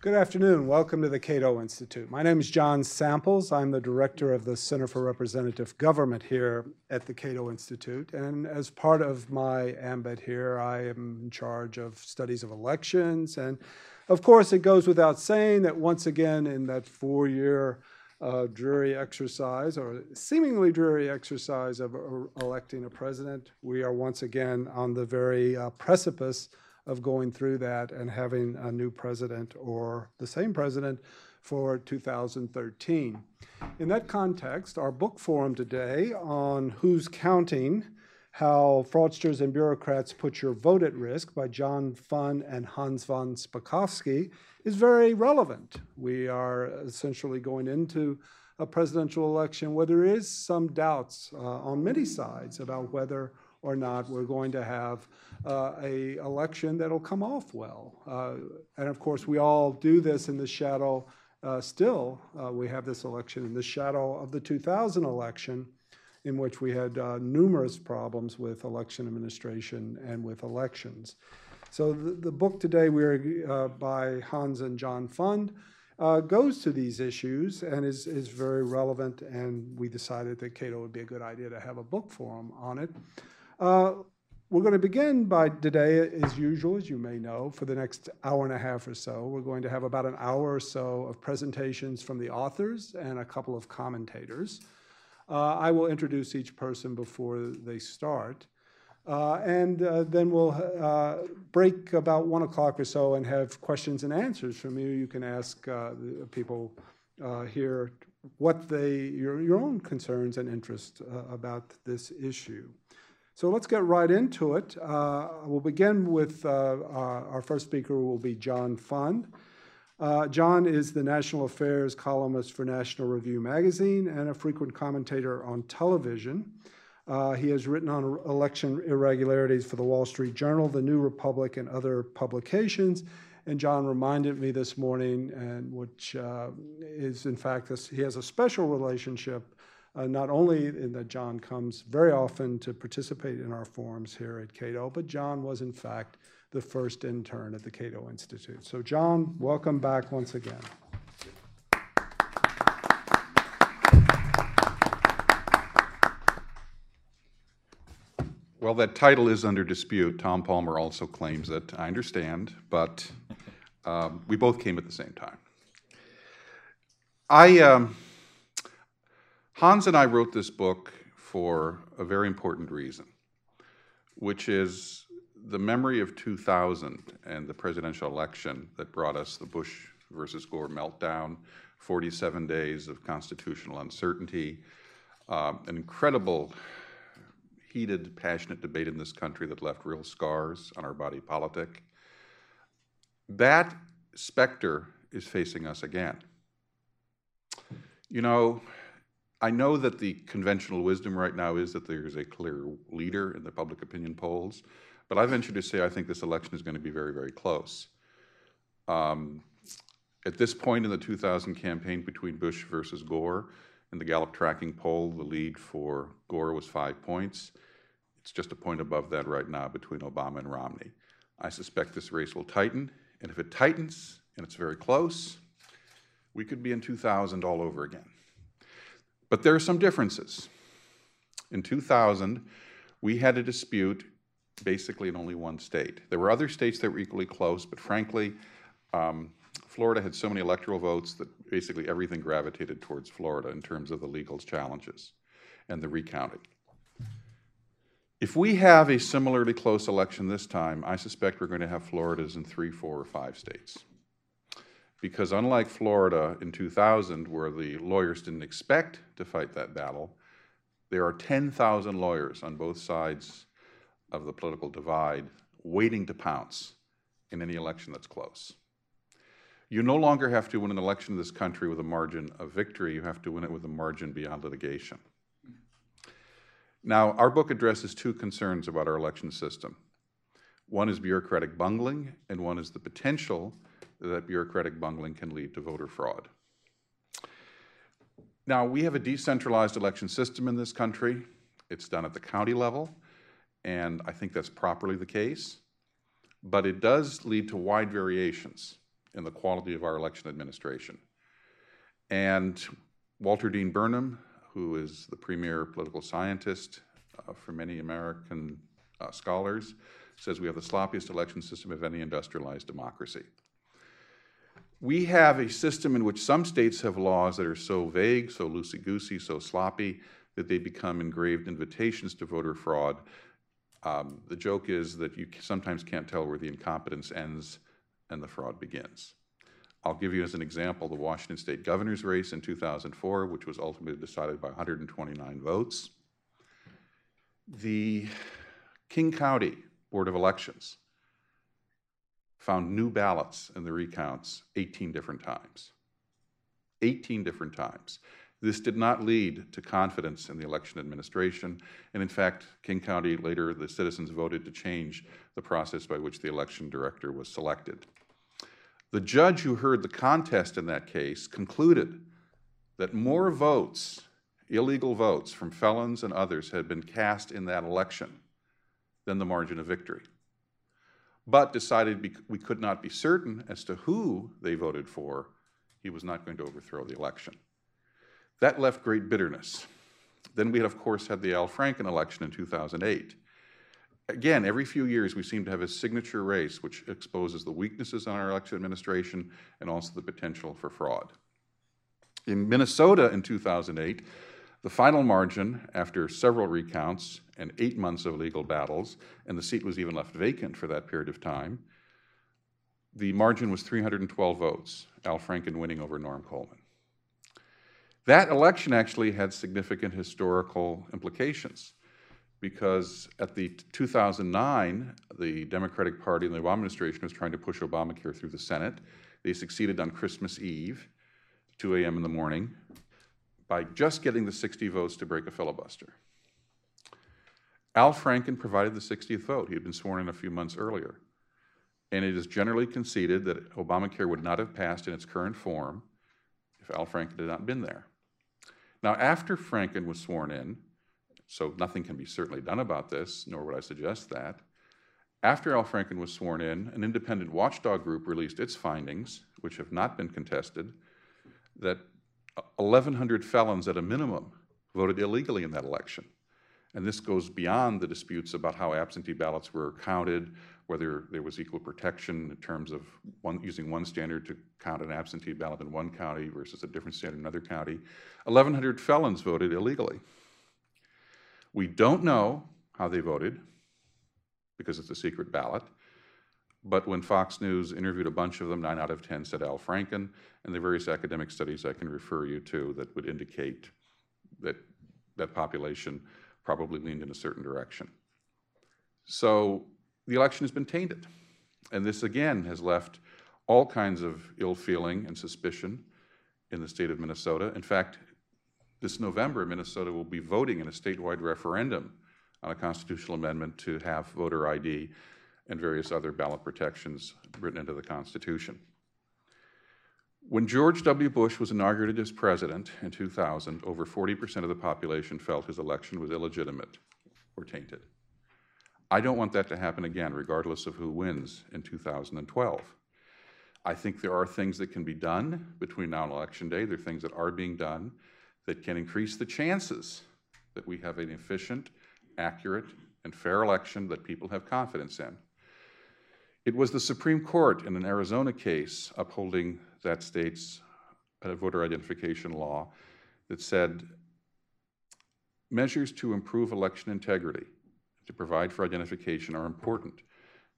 Good afternoon. Welcome to the Cato Institute. My name is John Samples. I'm the director of the Center for Representative Government here at the Cato Institute. And as part of my ambit here, I am in charge of studies of elections. And of course, it goes without saying that once again, in that four year uh, dreary exercise, or seemingly dreary exercise of uh, electing a president, we are once again on the very uh, precipice of going through that and having a new president or the same president for 2013. In that context, our book forum today on Who's Counting How Fraudsters and Bureaucrats Put Your Vote at Risk by John Fund and Hans von Spakovsky is very relevant. We are essentially going into a presidential election where there is some doubts uh, on many sides about whether or not we're going to have uh, a election that'll come off well. Uh, and of course, we all do this in the shadow. Uh, still, uh, we have this election in the shadow of the 2000 election, in which we had uh, numerous problems with election administration and with elections. So the, the book today we're uh, by Hans and John Fund. Uh, goes to these issues and is, is very relevant, and we decided that Cato would be a good idea to have a book forum on it. Uh, we're going to begin by today, as usual, as you may know, for the next hour and a half or so. We're going to have about an hour or so of presentations from the authors and a couple of commentators. Uh, I will introduce each person before they start. Uh, and uh, then we'll uh, break about one o'clock or so and have questions and answers from you. You can ask uh, people here what they, your, your own concerns and interests about this issue. So let's get right into it. Uh, we'll begin with uh, our, our, first speaker will be John Fund. Uh, John is the national affairs columnist for National Review magazine and a frequent commentator on television. Uh, he has written on election irregularities for the Wall Street Journal, the New Republic, and other publications. And John reminded me this morning, and which uh, is in fact, this, he has a special relationship uh, not only in that John comes very often to participate in our forums here at Cato, but John was in fact the first intern at the Cato Institute. So John, welcome back once again. Well, that title is under dispute. Tom Palmer also claims it. I understand, but um, we both came at the same time. I um, Hans and I wrote this book for a very important reason, which is the memory of 2000 and the presidential election that brought us the Bush versus Gore meltdown, 47 days of constitutional uncertainty, uh, an incredible, heated, passionate debate in this country that left real scars on our body politic. That specter is facing us again. You know, I know that the conventional wisdom right now is that there is a clear leader in the public opinion polls, but I venture to say I think this election is going to be very, very close. Um, at this point in the 2000 campaign between Bush versus Gore, in the Gallup tracking poll, the lead for Gore was five points. It's just a point above that right now between Obama and Romney. I suspect this race will tighten, and if it tightens and it's very close, we could be in 2000 all over again. But there are some differences. In 2000, we had a dispute basically in only one state. There were other states that were equally close, but frankly, um, Florida had so many electoral votes that basically everything gravitated towards Florida in terms of the legal challenges and the recounting. If we have a similarly close election this time, I suspect we're going to have Floridas in three, four, or five states because unlike Florida in 2000, where the lawyers didn't expect to fight that battle, there are 10,000 lawyers on both sides of the political divide waiting to pounce in any election that's close. You no longer have to win an election in this country with a margin of victory, you have to win it with a margin beyond litigation. Now, our book addresses two concerns about our election system. One is bureaucratic bungling, and one is the potential that bureaucratic bungling can lead to voter fraud. Now, we have a decentralized election system in this country. It's done at the county level, and I think that's properly the case. But it does lead to wide variations in the quality of our election administration. And Walter Dean Burnham, who is the premier political scientist uh, for many American uh, scholars, says we have the sloppiest election system of any industrialized democracy. We have a system in which some states have laws that are so vague, so loosey-goosey, so sloppy, that they become engraved invitations to voter fraud. Um, the joke is that you sometimes can't tell where the incompetence ends and the fraud begins. I'll give you as an example the Washington State governor's race in 2004, which was ultimately decided by 129 votes. The King County Board of Elections found new ballots in the recounts 18 different times. 18 different times. This did not lead to confidence in the election administration, and in fact, King County later, the citizens voted to change the process by which the election director was selected. The judge who heard the contest in that case concluded that more votes, illegal votes from felons and others, had been cast in that election than the margin of victory but decided we could not be certain as to who they voted for, he was not going to overthrow the election. That left great bitterness. Then we had, of course, had the Al Franken election in 2008. Again, every few years we seem to have a signature race which exposes the weaknesses in our election administration and also the potential for fraud. In Minnesota in 2008, the final margin, after several recounts and eight months of legal battles, and the seat was even left vacant for that period of time, the margin was 312 votes, Al Franken winning over Norm Coleman. That election actually had significant historical implications because at the 2009, the Democratic Party and the Obama administration was trying to push Obamacare through the Senate. They succeeded on Christmas Eve, 2 a.m. in the morning, by just getting the 60 votes to break a filibuster. Al Franken provided the 60th vote. He had been sworn in a few months earlier. And it is generally conceded that Obamacare would not have passed in its current form if Al Franken had not been there. Now, after Franken was sworn in, so nothing can be certainly done about this, nor would I suggest that. After Al Franken was sworn in, an independent watchdog group released its findings, which have not been contested, that 1,100 felons at a minimum voted illegally in that election. And this goes beyond the disputes about how absentee ballots were counted, whether there was equal protection in terms of one, using one standard to count an absentee ballot in one county versus a different standard in another county. 1,100 felons voted illegally. We don't know how they voted because it's a secret ballot. But when Fox News interviewed a bunch of them, nine out of 10 said Al Franken, and the various academic studies I can refer you to that would indicate that that population probably leaned in a certain direction. So the election has been tainted. And this again has left all kinds of ill feeling and suspicion in the state of Minnesota. In fact, this November, Minnesota will be voting in a statewide referendum on a constitutional amendment to have voter ID and various other ballot protections written into the Constitution. When George W. Bush was inaugurated as president in 2000, over 40 percent of the population felt his election was illegitimate or tainted. I don't want that to happen again, regardless of who wins in 2012. I think there are things that can be done between now and Election Day. There are things that are being done that can increase the chances that we have an efficient, accurate, and fair election that people have confidence in. It was the Supreme Court in an Arizona case upholding that state's uh, voter identification law that said measures to improve election integrity, to provide for identification are important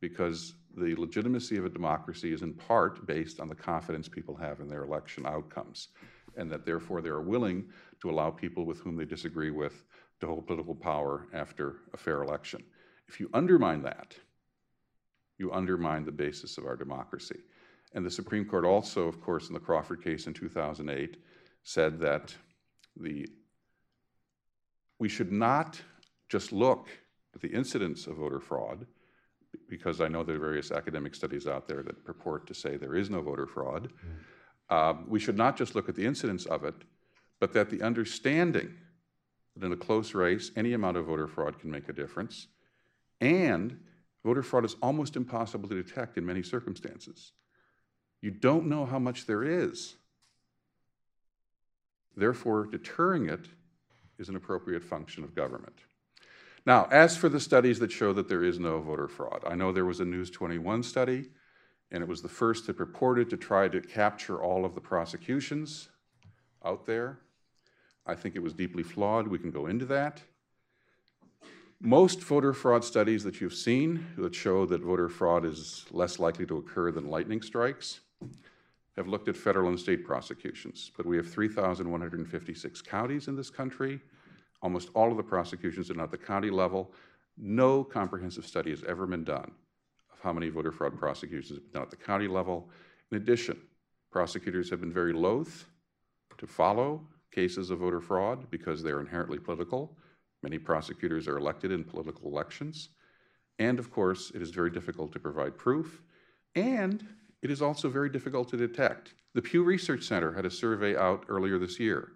because the legitimacy of a democracy is in part based on the confidence people have in their election outcomes, and that therefore they are willing to allow people with whom they disagree with to hold political power after a fair election. If you undermine that, you undermine the basis of our democracy. And the Supreme Court also, of course, in the Crawford case in 2008, said that the, we should not just look at the incidence of voter fraud, because I know there are various academic studies out there that purport to say there is no voter fraud. Mm. Um, we should not just look at the incidence of it, but that the understanding that in a close race, any amount of voter fraud can make a difference, and Voter fraud is almost impossible to detect in many circumstances. You don't know how much there is. Therefore, deterring it is an appropriate function of government. Now, as for the studies that show that there is no voter fraud, I know there was a News 21 study, and it was the first that purported to try to capture all of the prosecutions out there. I think it was deeply flawed. We can go into that. Most voter fraud studies that you've seen that show that voter fraud is less likely to occur than lightning strikes have looked at federal and state prosecutions, but we have 3,156 counties in this country. Almost all of the prosecutions are at the county level. No comprehensive study has ever been done of how many voter fraud prosecutions have been done at the county level. In addition, prosecutors have been very loath to follow cases of voter fraud because they're inherently political. Many prosecutors are elected in political elections. And of course, it is very difficult to provide proof. And it is also very difficult to detect. The Pew Research Center had a survey out earlier this year.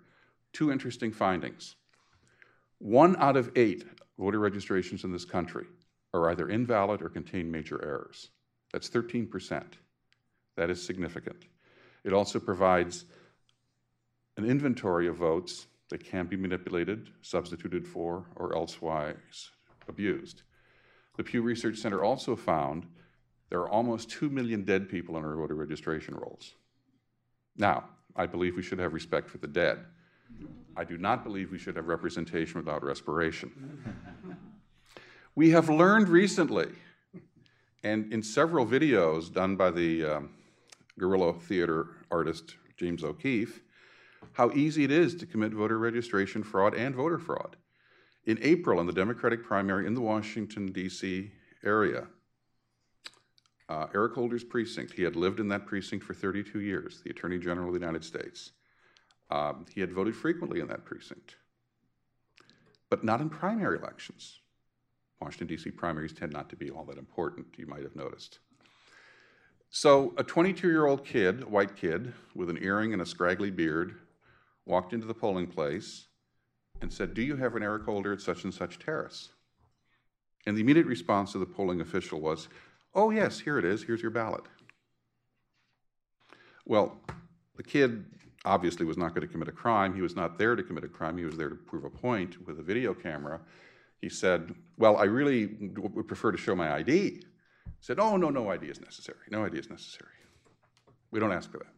Two interesting findings. One out of eight voter registrations in this country are either invalid or contain major errors. That's 13%. That is significant. It also provides an inventory of votes that can't be manipulated, substituted for, or elsewise abused. The Pew Research Center also found there are almost 2 million dead people in our voter registration rolls. Now, I believe we should have respect for the dead. I do not believe we should have representation without respiration. we have learned recently, and in several videos done by the um, guerrilla theater artist James O'Keefe, how easy it is to commit voter registration fraud and voter fraud. In April, in the Democratic primary in the Washington, D.C. area, uh, Eric Holder's precinct, he had lived in that precinct for 32 years, the Attorney General of the United States. Um, he had voted frequently in that precinct, but not in primary elections. Washington, D.C. primaries tend not to be all that important, you might have noticed. So, a 22 year old kid, a white kid, with an earring and a scraggly beard, walked into the polling place and said, Do you have an Eric Holder at such and such terrace? And the immediate response of the polling official was, Oh, yes, here it is. Here's your ballot. Well, the kid obviously was not going to commit a crime. He was not there to commit a crime. He was there to prove a point with a video camera. He said, Well, I really would prefer to show my ID. He said, Oh, no, no ID is necessary. No ID is necessary. We don't ask for that.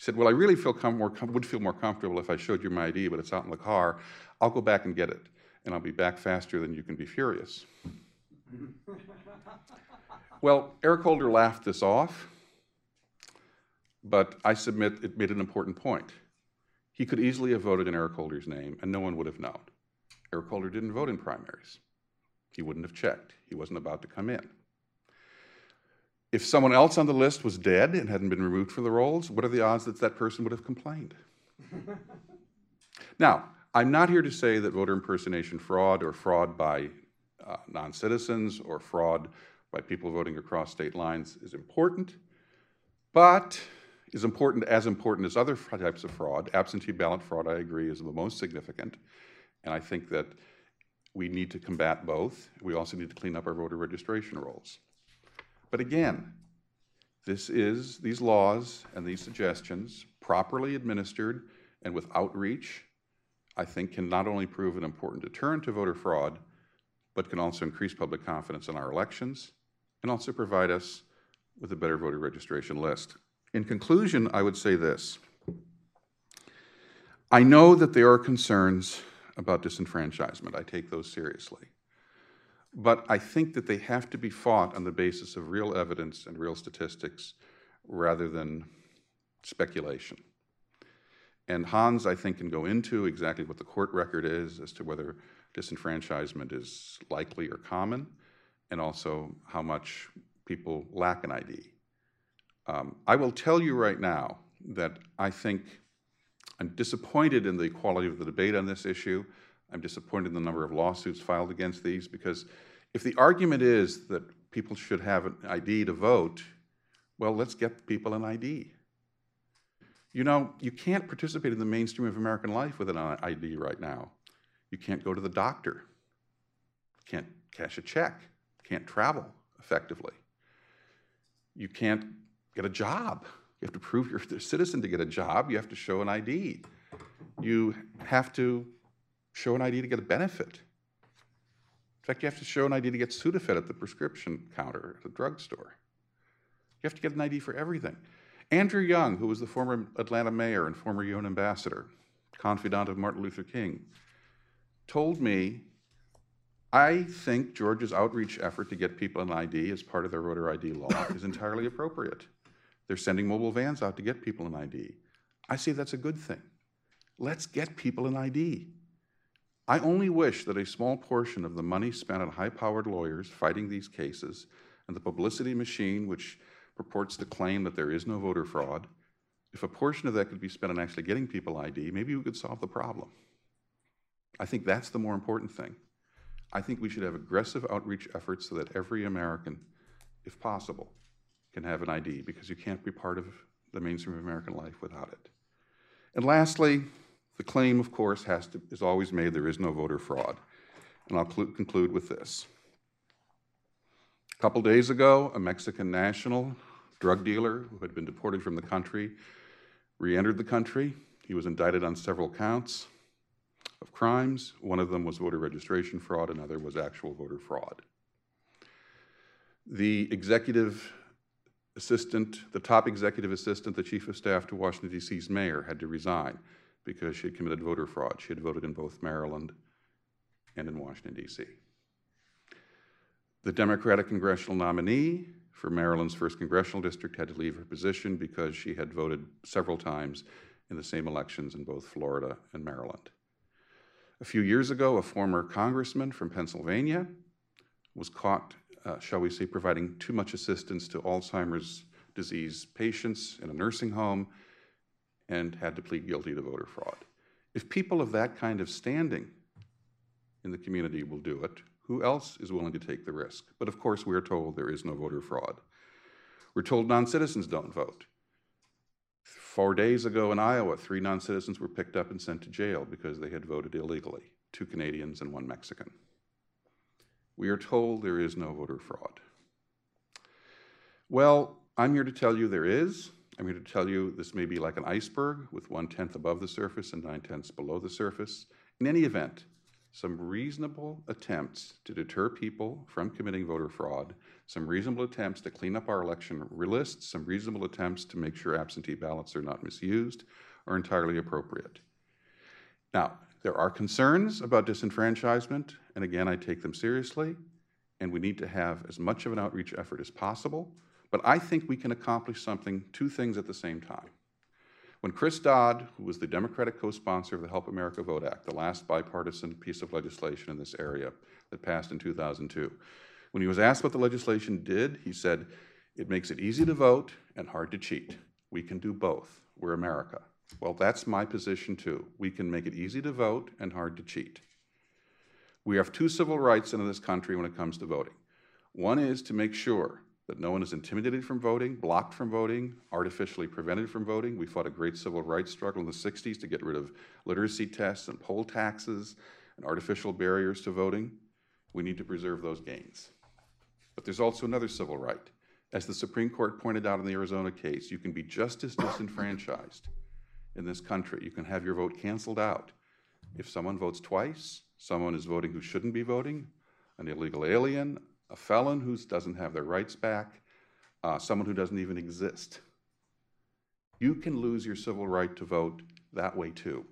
He said, Well, I really feel com- more com- would feel more comfortable if I showed you my ID, but it's out in the car. I'll go back and get it, and I'll be back faster than you can be furious. well, Eric Holder laughed this off, but I submit it made an important point. He could easily have voted in Eric Holder's name, and no one would have known. Eric Holder didn't vote in primaries. He wouldn't have checked. He wasn't about to come in. If someone else on the list was dead and hadn't been removed from the rolls, what are the odds that that person would have complained? now, I'm not here to say that voter impersonation fraud or fraud by uh, non citizens or fraud by people voting across state lines is important, but is important as important as other types of fraud. Absentee ballot fraud, I agree, is the most significant. And I think that we need to combat both. We also need to clean up our voter registration rolls. But again, this is these laws and these suggestions properly administered and with outreach, I think can not only prove an important deterrent to voter fraud, but can also increase public confidence in our elections and also provide us with a better voter registration list. In conclusion, I would say this. I know that there are concerns about disenfranchisement. I take those seriously. But I think that they have to be fought on the basis of real evidence and real statistics rather than speculation. And Hans, I think, can go into exactly what the court record is as to whether disenfranchisement is likely or common, and also how much people lack an ID. Um, I will tell you right now that I think I'm disappointed in the quality of the debate on this issue. I'm disappointed in the number of lawsuits filed against these because if the argument is that people should have an ID to vote, well, let's get people an ID. You know, you can't participate in the mainstream of American life with an ID right now. You can't go to the doctor, can't cash a check, can't travel effectively. You can't get a job. You have to prove you're a citizen to get a job. You have to show an ID. You have to show an ID to get a benefit. In fact, you have to show an ID to get Sudafed at the prescription counter at the drugstore. You have to get an ID for everything. Andrew Young, who was the former Atlanta mayor and former UN ambassador, confidant of Martin Luther King, told me, I think Georgia's outreach effort to get people an ID as part of their voter ID law is entirely appropriate. They're sending mobile vans out to get people an ID. I see that's a good thing. Let's get people an ID. I only wish that a small portion of the money spent on high powered lawyers fighting these cases and the publicity machine, which purports to claim that there is no voter fraud, if a portion of that could be spent on actually getting people ID, maybe we could solve the problem. I think that's the more important thing. I think we should have aggressive outreach efforts so that every American, if possible, can have an ID because you can't be part of the mainstream of American life without it. And lastly, the claim, of course, has to, is always made there is no voter fraud. And I'll conclude with this. A couple days ago, a Mexican national drug dealer who had been deported from the country re entered the country. He was indicted on several counts of crimes. One of them was voter registration fraud, another was actual voter fraud. The executive assistant, the top executive assistant, the chief of staff to Washington, D.C.'s mayor, had to resign because she had committed voter fraud. She had voted in both Maryland and in Washington, D.C. The Democratic congressional nominee for Maryland's 1st Congressional District had to leave her position because she had voted several times in the same elections in both Florida and Maryland. A few years ago, a former congressman from Pennsylvania was caught, uh, shall we say, providing too much assistance to Alzheimer's disease patients in a nursing home and had to plead guilty to voter fraud. If people of that kind of standing in the community will do it, who else is willing to take the risk? But of course, we are told there is no voter fraud. We're told non citizens don't vote. Four days ago in Iowa, three non citizens were picked up and sent to jail because they had voted illegally two Canadians and one Mexican. We are told there is no voter fraud. Well, I'm here to tell you there is. I'm here to tell you this may be like an iceberg with one tenth above the surface and nine tenths below the surface. In any event, some reasonable attempts to deter people from committing voter fraud, some reasonable attempts to clean up our election lists, some reasonable attempts to make sure absentee ballots are not misused are entirely appropriate. Now, there are concerns about disenfranchisement, and again, I take them seriously, and we need to have as much of an outreach effort as possible. But I think we can accomplish something, two things at the same time. When Chris Dodd, who was the Democratic co sponsor of the Help America Vote Act, the last bipartisan piece of legislation in this area that passed in 2002, when he was asked what the legislation did, he said, It makes it easy to vote and hard to cheat. We can do both. We're America. Well, that's my position too. We can make it easy to vote and hard to cheat. We have two civil rights in this country when it comes to voting. One is to make sure that no one is intimidated from voting, blocked from voting, artificially prevented from voting. We fought a great civil rights struggle in the 60s to get rid of literacy tests and poll taxes and artificial barriers to voting. We need to preserve those gains. But there's also another civil right. As the Supreme Court pointed out in the Arizona case, you can be just as disenfranchised in this country. You can have your vote canceled out. If someone votes twice, someone is voting who shouldn't be voting, an illegal alien, a felon who doesn't have their rights back, uh, someone who doesn't even exist. You can lose your civil right to vote that way too.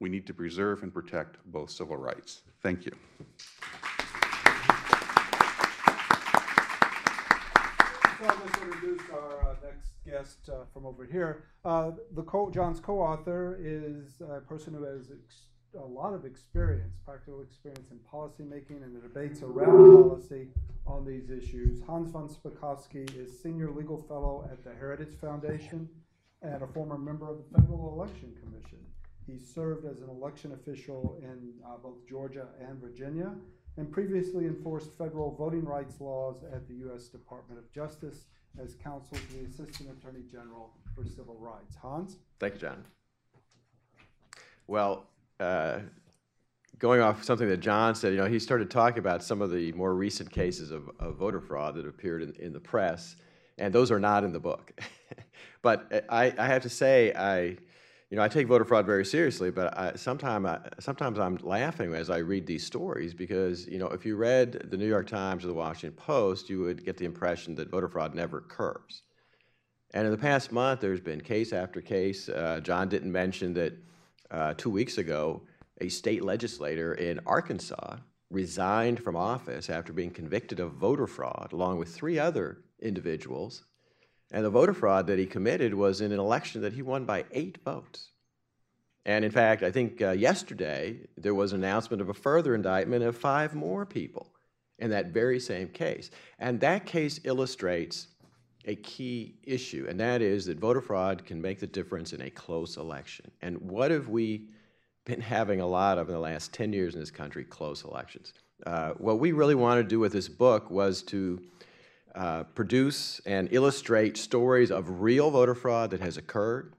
We need to preserve and protect both civil rights. Thank you. Let's introduce our uh, next guest uh, from over here. Uh, the co- John's co-author is a person who has ex- a lot of experience, practical experience in policymaking and the debates around policy on these issues. Hans von Spakovsky is Senior Legal Fellow at the Heritage Foundation and a former member of the Federal Election Commission. He served as an election official in uh, both Georgia and Virginia and previously enforced federal voting rights laws at the U.S. Department of Justice as counsel to the Assistant Attorney General for Civil Rights. Hans? Thank you, John. Well, uh, going off something that John said, you know, he started talking about some of the more recent cases of, of voter fraud that appeared in, in the press. and those are not in the book. but I, I have to say, I, you know, I take voter fraud very seriously, but I, sometime I, sometimes I'm laughing as I read these stories because, you know, if you read the New York Times or the Washington Post, you would get the impression that voter fraud never occurs. And in the past month, there's been case after case. Uh, John didn't mention that uh, two weeks ago, a state legislator in Arkansas resigned from office after being convicted of voter fraud, along with three other individuals. And the voter fraud that he committed was in an election that he won by eight votes. And in fact, I think uh, yesterday there was an announcement of a further indictment of five more people in that very same case. And that case illustrates a key issue, and that is that voter fraud can make the difference in a close election. And what have we been having a lot of in the last 10 years in this country? Close elections. Uh, what we really wanted to do with this book was to uh, produce and illustrate stories of real voter fraud that has occurred,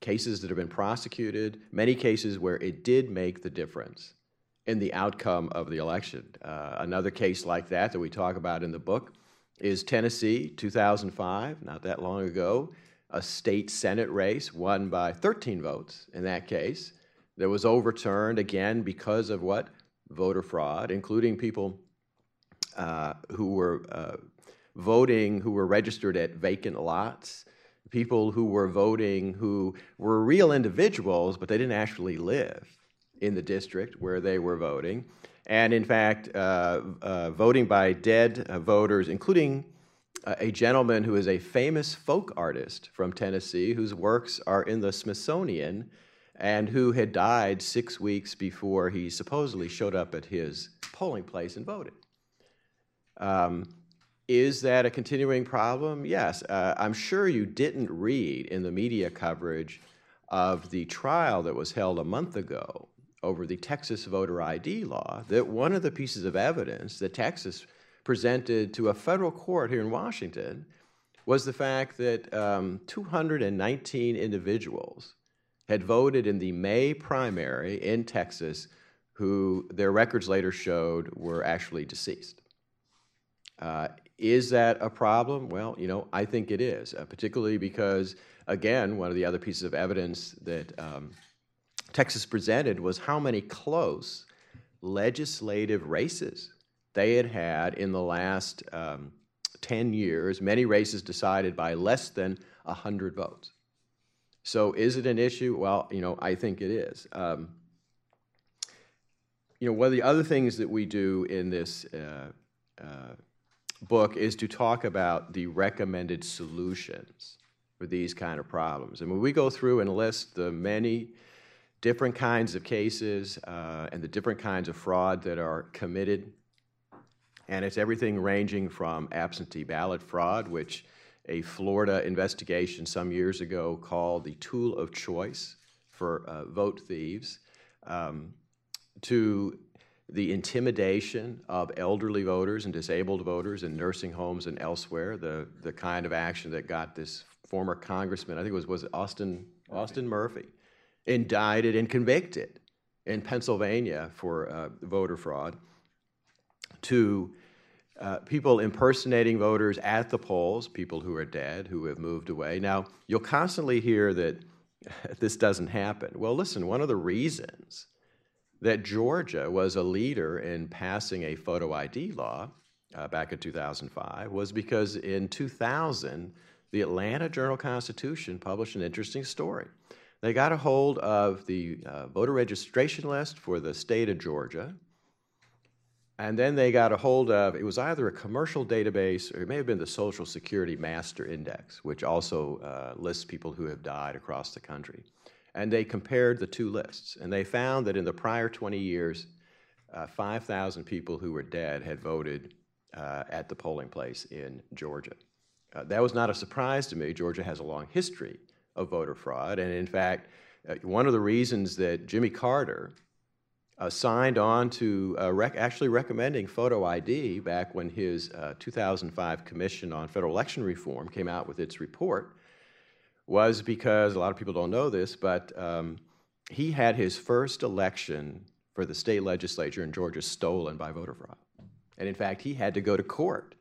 cases that have been prosecuted, many cases where it did make the difference in the outcome of the election. Uh, another case like that that we talk about in the book is Tennessee, 2005, not that long ago, a state Senate race won by 13 votes in that case that was overturned again because of what? Voter fraud, including people uh, who were uh, voting who were registered at vacant lots, people who were voting who were real individuals, but they didn't actually live in the district where they were voting. And in fact, uh, uh, voting by dead uh, voters, including a gentleman who is a famous folk artist from Tennessee, whose works are in the Smithsonian, and who had died six weeks before he supposedly showed up at his polling place and voted. Um, is that a continuing problem? Yes. Uh, I'm sure you didn't read in the media coverage of the trial that was held a month ago over the Texas voter ID law that one of the pieces of evidence that Texas presented to a federal court here in Washington was the fact that um, 219 individuals had voted in the May primary in Texas who their records later showed were actually deceased. Uh, is that a problem? Well, you know, I think it is, uh, particularly because, again, one of the other pieces of evidence that um, Texas presented was how many close legislative races they had had in the last um, 10 years, many races decided by less than 100 votes. So is it an issue? Well, you know, I think it is. Um, you know, one of the other things that we do in this uh, uh, book is to talk about the recommended solutions for these kind of problems. And when we go through and list the many different kinds of cases uh, and the different kinds of fraud that are committed. And it's everything ranging from absentee ballot fraud, which a Florida investigation some years ago called the tool of choice for uh, vote thieves, um, to the intimidation of elderly voters and disabled voters in nursing homes and elsewhere, the, the kind of action that got this former congressman, I think it was, was Austin, Austin Murphy, indicted and convicted in Pennsylvania for uh, voter fraud, to uh, people impersonating voters at the polls, people who are dead, who have moved away. Now, you'll constantly hear that this doesn't happen. Well, listen, one of the reasons that Georgia was a leader in passing a photo ID law uh, back in 2005 was because in 2000, the Atlanta Journal Constitution published an interesting story. They got a hold of the uh, voter registration list for the state of Georgia, and then they got a hold of, it was either a commercial database or it may have been the Social Security Master Index, which also uh, lists people who have died across the country. And they compared the two lists, and they found that in the prior 20 years, uh, 5,000 people who were dead had voted uh, at the polling place in Georgia. Uh, that was not a surprise to me. Georgia has a long history of voter fraud. And in fact, uh, one of the reasons that Jimmy Carter uh, signed on to uh, rec actually recommending photo ID back when his uh, 2005 Commission on Federal Election Reform came out with its report was because a lot of people don't know this, but um, he had his first election for the state legislature in Georgia stolen by voter fraud. And in fact, he had to go to court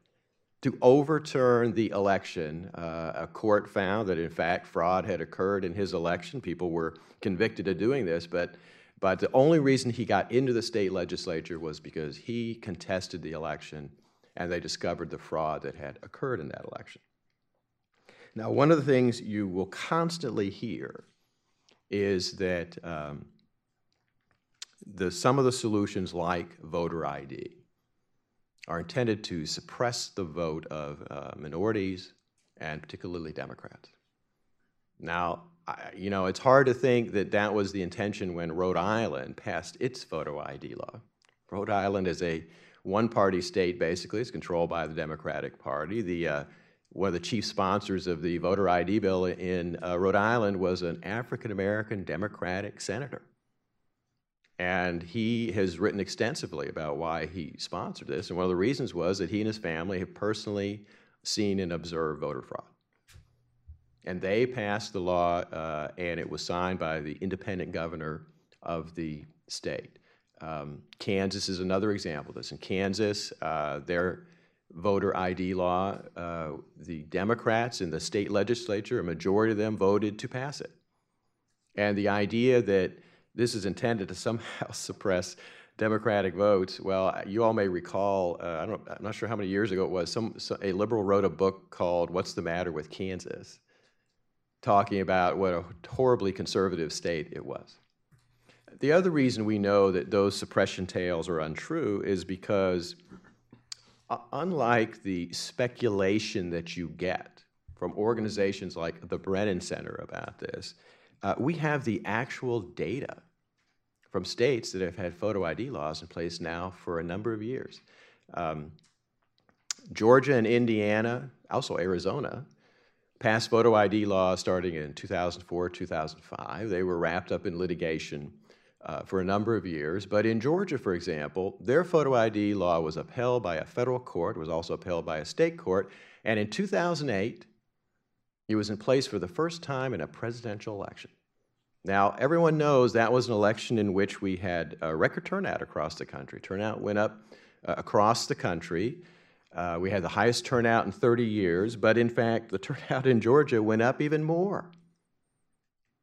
to overturn the election. Uh, a court found that, in fact, fraud had occurred in his election. People were convicted of doing this, but, but the only reason he got into the state legislature was because he contested the election and they discovered the fraud that had occurred in that election. Now, one of the things you will constantly hear is that um, the, some of the solutions, like voter ID, are intended to suppress the vote of uh, minorities and particularly Democrats. Now, I, you know, it's hard to think that that was the intention when Rhode Island passed its photo ID law. Rhode Island is a one-party state, basically. It's controlled by the Democratic Party. The, uh, one of the chief sponsors of the voter ID bill in uh, Rhode Island was an African-American Democratic senator. And he has written extensively about why he sponsored this. And one of the reasons was that he and his family have personally seen and observed voter fraud. And they passed the law, uh, and it was signed by the independent governor of the state. Um, Kansas is another example of this. In Kansas, uh, their voter ID law, uh, the Democrats in the state legislature, a majority of them voted to pass it. And the idea that this is intended to somehow suppress Democratic votes. Well, you all may recall, uh, I don't, I'm not sure how many years ago it was, some, some, a liberal wrote a book called What's the Matter with Kansas, talking about what a horribly conservative state it was. The other reason we know that those suppression tales are untrue is because uh, unlike the speculation that you get from organizations like the Brennan Center about this, uh, we have the actual data from states that have had photo ID laws in place now for a number of years. Um, Georgia and Indiana, also Arizona, passed photo ID laws starting in 2004, 2005. They were wrapped up in litigation uh, for a number of years. But in Georgia, for example, their photo ID law was upheld by a federal court, was also upheld by a state court, and in 2008, it was in place for the first time in a presidential election. Now, everyone knows that was an election in which we had a record turnout across the country. Turnout went up uh, across the country. Uh, we had the highest turnout in 30 years, but in fact, the turnout in Georgia went up even more.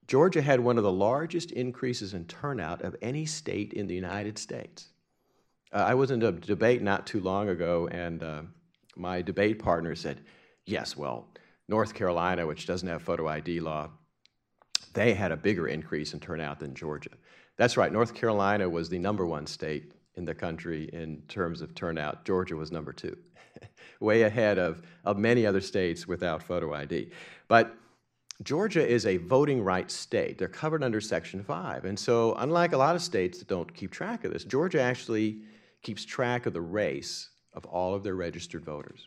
Georgia had one of the largest increases in turnout of any state in the United States. Uh, I was in a debate not too long ago, and uh, my debate partner said, Yes, well, North Carolina, which doesn't have photo ID law, they had a bigger increase in turnout than Georgia. That's right, North Carolina was the number one state in the country in terms of turnout. Georgia was number two, way ahead of, of many other states without photo ID. But Georgia is a voting rights state. They're covered under Section 5. And so, unlike a lot of states that don't keep track of this, Georgia actually keeps track of the race of all of their registered voters.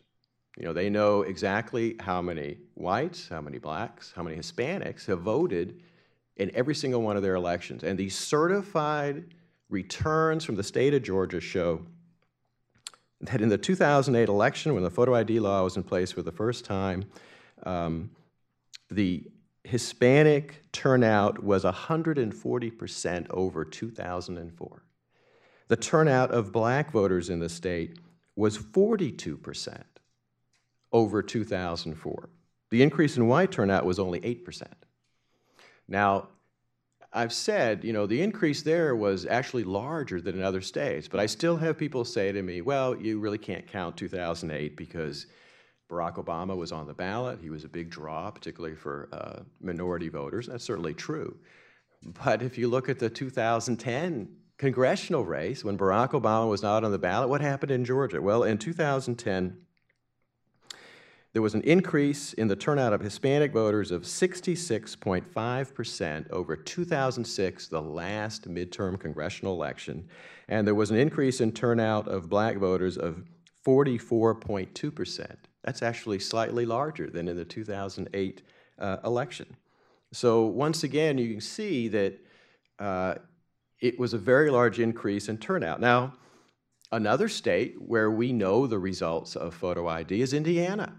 You know, they know exactly how many whites, how many blacks, how many Hispanics have voted in every single one of their elections. And these certified returns from the state of Georgia show that in the 2008 election, when the photo ID law was in place for the first time, um, the Hispanic turnout was 140% over 2004. The turnout of black voters in the state was 42% over 2004. The increase in white turnout was only 8%. Now, I've said, you know, the increase there was actually larger than in other states, but I still have people say to me, well, you really can't count 2008 because Barack Obama was on the ballot. He was a big draw, particularly for uh, minority voters. That's certainly true. But if you look at the 2010 congressional race, when Barack Obama was not on the ballot, what happened in Georgia? Well, in 2010, there was an increase in the turnout of Hispanic voters of 66.5% over 2006, the last midterm congressional election, and there was an increase in turnout of black voters of 44.2%. That's actually slightly larger than in the 2008 uh, election. So once again, you can see that uh, it was a very large increase in turnout. Now, another state where we know the results of photo ID is Indiana.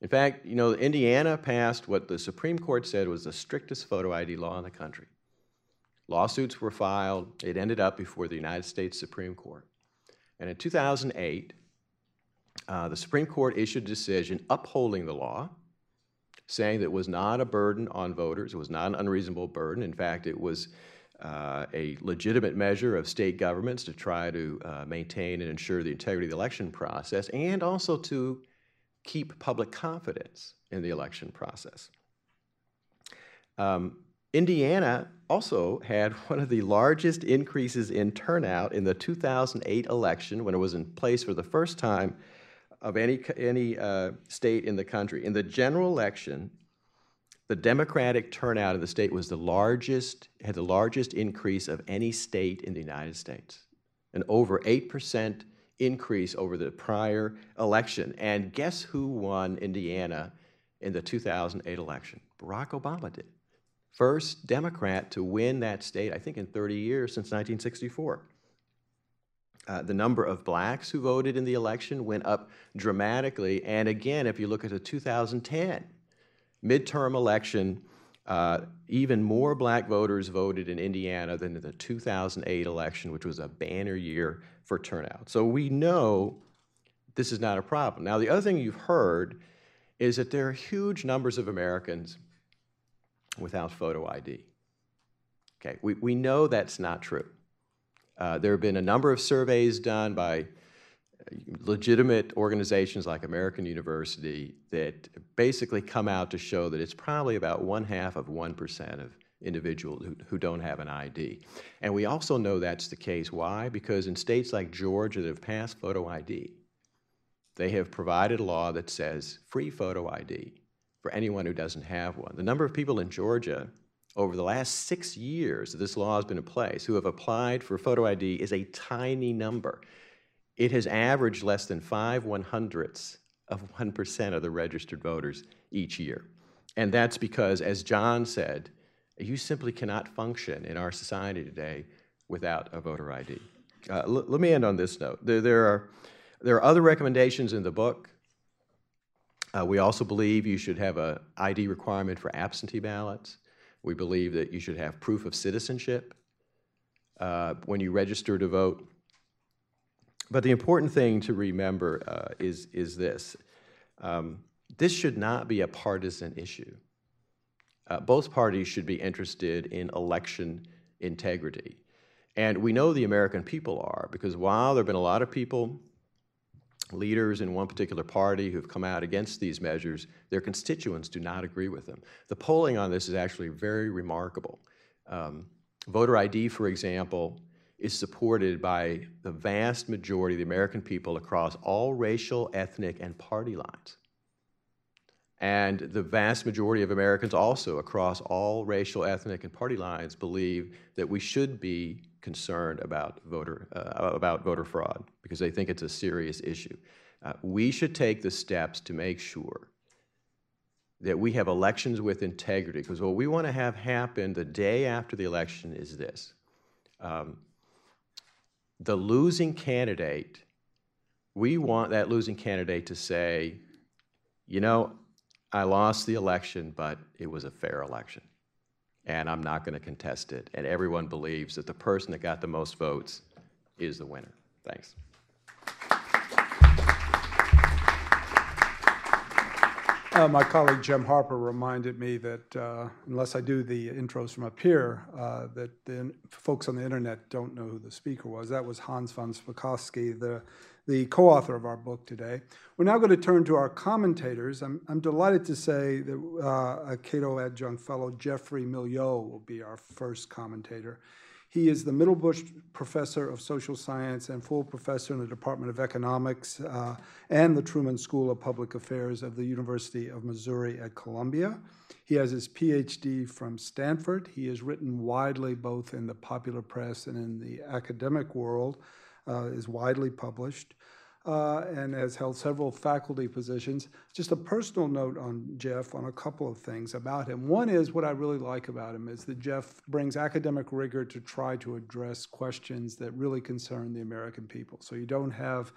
In fact, you know, Indiana passed what the Supreme Court said was the strictest photo ID law in the country. Lawsuits were filed. It ended up before the United States Supreme Court. And in 2008, uh, the Supreme Court issued a decision upholding the law, saying that it was not a burden on voters, it was not an unreasonable burden. In fact, it was uh, a legitimate measure of state governments to try to uh, maintain and ensure the integrity of the election process and also to keep public confidence in the election process. Um, Indiana also had one of the largest increases in turnout in the 2008 election when it was in place for the first time of any, any uh, state in the country. In the general election, the Democratic turnout in the state was the largest, had the largest increase of any state in the United States, an over 8% increase over the prior election. And guess who won Indiana in the 2008 election? Barack Obama did. First Democrat to win that state, I think, in 30 years since 1964. Uh, the number of blacks who voted in the election went up dramatically. And again, if you look at the 2010 midterm election, even more black voters voted in Indiana than in the 2008 election, which was a banner year for turnout. So we know this is not a problem. Now, the other thing you've heard is that there are huge numbers of Americans without photo ID. Okay, we, we know that's not true. Uh, there have been a number of surveys done by legitimate organizations like American University that basically come out to show that it's probably about one half of 1% of individuals who, who don't have an ID. And we also know that's the case. Why? Because in states like Georgia that have passed photo ID, they have provided a law that says free photo ID for anyone who doesn't have one. The number of people in Georgia over the last six years that this law has been in place who have applied for photo ID is a tiny number. It has averaged less than five one hundredths of 1% of the registered voters each year. And that's because, as John said, you simply cannot function in our society today without a voter ID. Uh, let me end on this note. There, there, are, there are other recommendations in the book. Uh, we also believe you should have an ID requirement for absentee ballots. We believe that you should have proof of citizenship uh, when you register to vote. But the important thing to remember uh, is, is this. Um, this should not be a partisan issue. Uh, both parties should be interested in election integrity. And we know the American people are, because while there have been a lot of people leaders in one particular party who've come out against these measures, their constituents do not agree with them. The polling on this is actually very remarkable. Um, voter ID, for example, is supported by the vast majority of the American people across all racial, ethnic, and party lines. And the vast majority of Americans also across all racial, ethnic, and party lines believe that we should be concerned about voter, uh, about voter fraud because they think it's a serious issue. Uh, we should take the steps to make sure that we have elections with integrity because what we want to have happen the day after the election is this. Um, the losing candidate, we want that losing candidate to say, you know, I lost the election, but it was a fair election and I'm not going to contest it. And everyone believes that the person that got the most votes is the winner. Thanks. Uh, my colleague Jim Harper reminded me that uh, unless I do the intros from up here, uh, that the folks on the internet don't know who the speaker was. That was Hans von Spakovsky, the the co-author of our book today. We're now going to turn to our commentators. I'm, I'm delighted to say that uh, a Cato adjunct fellow, Jeffrey Milyo, will be our first commentator. He is the Middlebush Professor of Social Science and full professor in the Department of Economics uh, and the Truman School of Public Affairs of the University of Missouri at Columbia. He has his PhD from Stanford. He has written widely both in the popular press and in the academic world, uh, is widely published uh, and has held several faculty positions. Just a personal note on Jeff on a couple of things about him. One is what I really like about him is that Jeff brings academic rigor to try to address questions that really concern the American people. So you don't have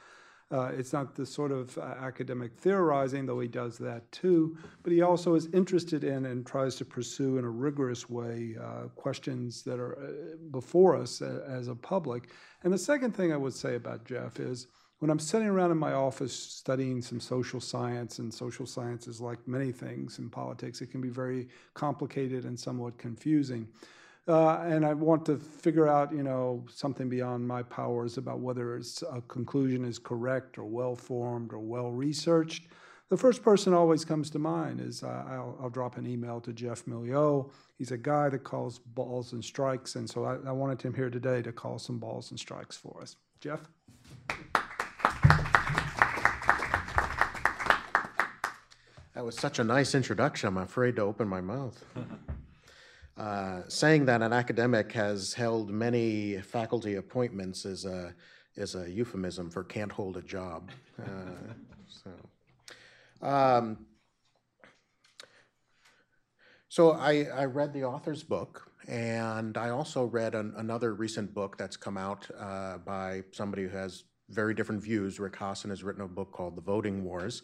uh, it's not the sort of uh, academic theorizing, though he does that too, but he also is interested in and tries to pursue in a rigorous way uh, questions that are uh, before us uh, as a public. And the second thing I would say about Jeff is when I'm sitting around in my office studying some social science, and social science is like many things in politics, it can be very complicated and somewhat confusing. Uh, and I want to figure out, you know, something beyond my powers about whether a conclusion is correct or well formed or well researched. The first person always comes to mind is uh, I'll, I'll, drop an email to Jeff Milyo. He's a guy that calls balls and strikes, and so I, I wanted him here today to call some balls and strikes for us. Jeff? That was such a nice introduction. I'm afraid to open my mouth. Uh, saying that an academic has held many faculty appointments is a is a euphemism for can't hold a job. Uh, so, um, so I, I read the author's book, and I also read an, another recent book that's come out uh, by somebody who has very different views. Rick Hasen has written a book called The Voting Wars.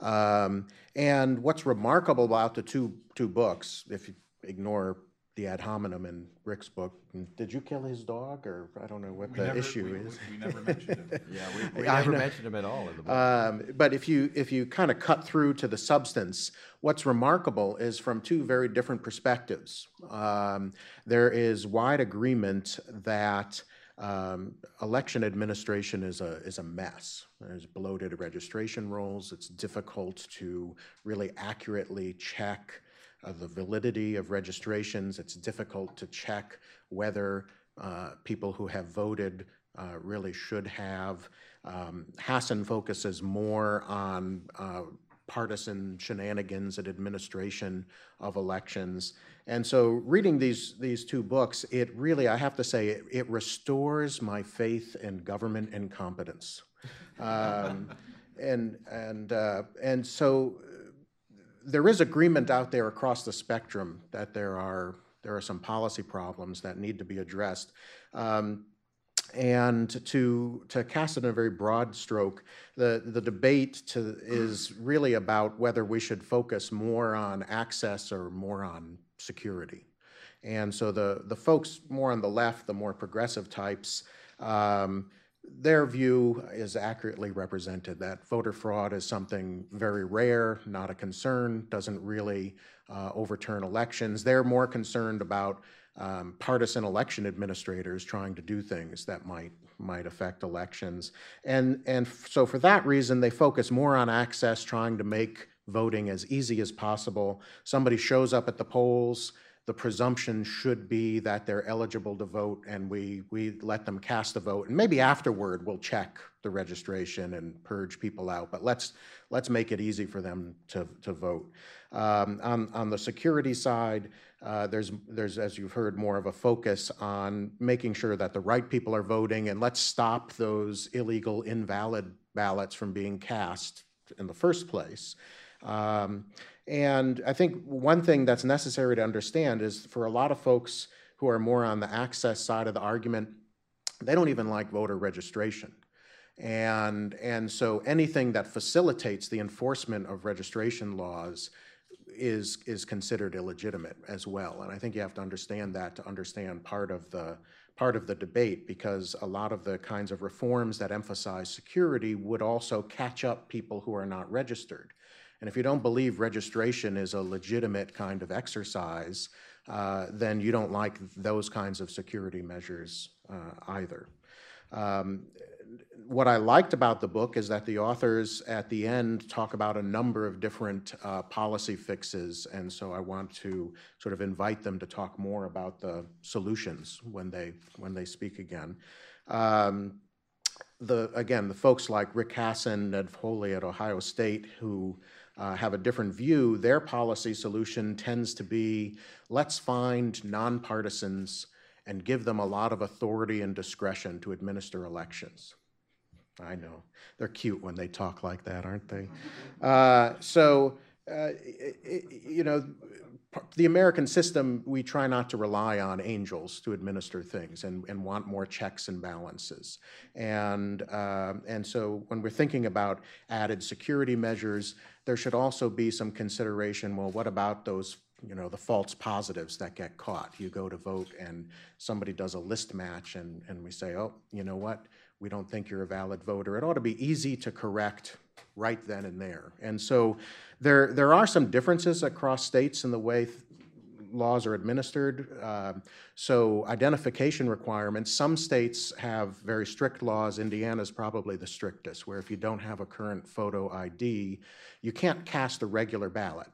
Um, and what's remarkable about the two two books, if you ignore the ad hominem in Rick's book, did you kill his dog, or I don't know what We the never- issue we- is. We never mentioned it. Yeah, we, we I never mentioned him at all in the book. Um, but if you if you kind of cut through to the substance, what's remarkable is from two very different perspectives. Um, there is wide agreement that um, election administration is a is a mess. There's bloated registration rolls. It's difficult to really accurately check uh, the validity of registrations. It's difficult to check whether uh, people who have voted uh, really should have. Um, Hasen focuses more on uh, partisan shenanigans and administration of elections. And so, reading these these two books, it really, I have to say, it, it restores my faith in government incompetence. Um, and and uh, and so, uh, there is agreement out there across the spectrum that there are there are some policy problems that need to be addressed. Um, and to to cast it in a very broad stroke, the the debate to, is really about whether we should focus more on access or more on security. And so the the folks more on the left, the more progressive types, um, their view is accurately represented. That voter fraud is something very rare, not a concern, doesn't really uh, overturn elections. They're more concerned about um, partisan election administrators trying to do things that might might affect elections. And and so for that reason, they focus more on access, trying to make voting as easy as possible. Somebody shows up at the polls. The presumption should be that they're eligible to vote, and we we let them cast a vote. And maybe afterward, we'll check the registration and purge people out. But let's let's make it easy for them to to vote. Um, on on the security side, uh, there's, there's, as you've heard, more of a focus on making sure that the right people are voting, and let's stop those illegal, invalid ballots from being cast in the first place. Um, and I think one thing that's necessary to understand is for a lot of folks who are more on the access side of the argument, they don't even like voter registration. And, and so anything that facilitates the enforcement of registration laws is is considered illegitimate as well. And I think you have to understand that to understand part of the part of the debate because a lot of the kinds of reforms that emphasize security would also catch up people who are not registered. And if you don't believe registration is a legitimate kind of exercise, uh, then you don't like those kinds of security measures uh, either. Um, what I liked about the book is that the authors at the end talk about a number of different uh, policy fixes, and so I want to sort of invite them to talk more about the solutions when they when they speak again. Um, the again, the folks like Rick Hasen and Foley at Ohio State who have a different view, their policy solution tends to be let's find nonpartisans and give them a lot of authority and discretion to administer elections. I know. They're cute when they talk like that, aren't they? Uh, so, uh, you know, the American system, we try not to rely on angels to administer things and, and want more checks and balances. And, um, and so when we're thinking about added security measures, there should also be some consideration, well, what about those you know, the false positives that get caught. You go to vote and somebody does a list match and, and we say, oh, you know what? We don't think you're a valid voter. It ought to be easy to correct right then and there. And so there, there are some differences across states in the way laws are administered. Um, So identification requirements, some states have very strict laws. Indiana's probably the strictest, where if you don't have a current photo ID, you can't cast a regular ballot.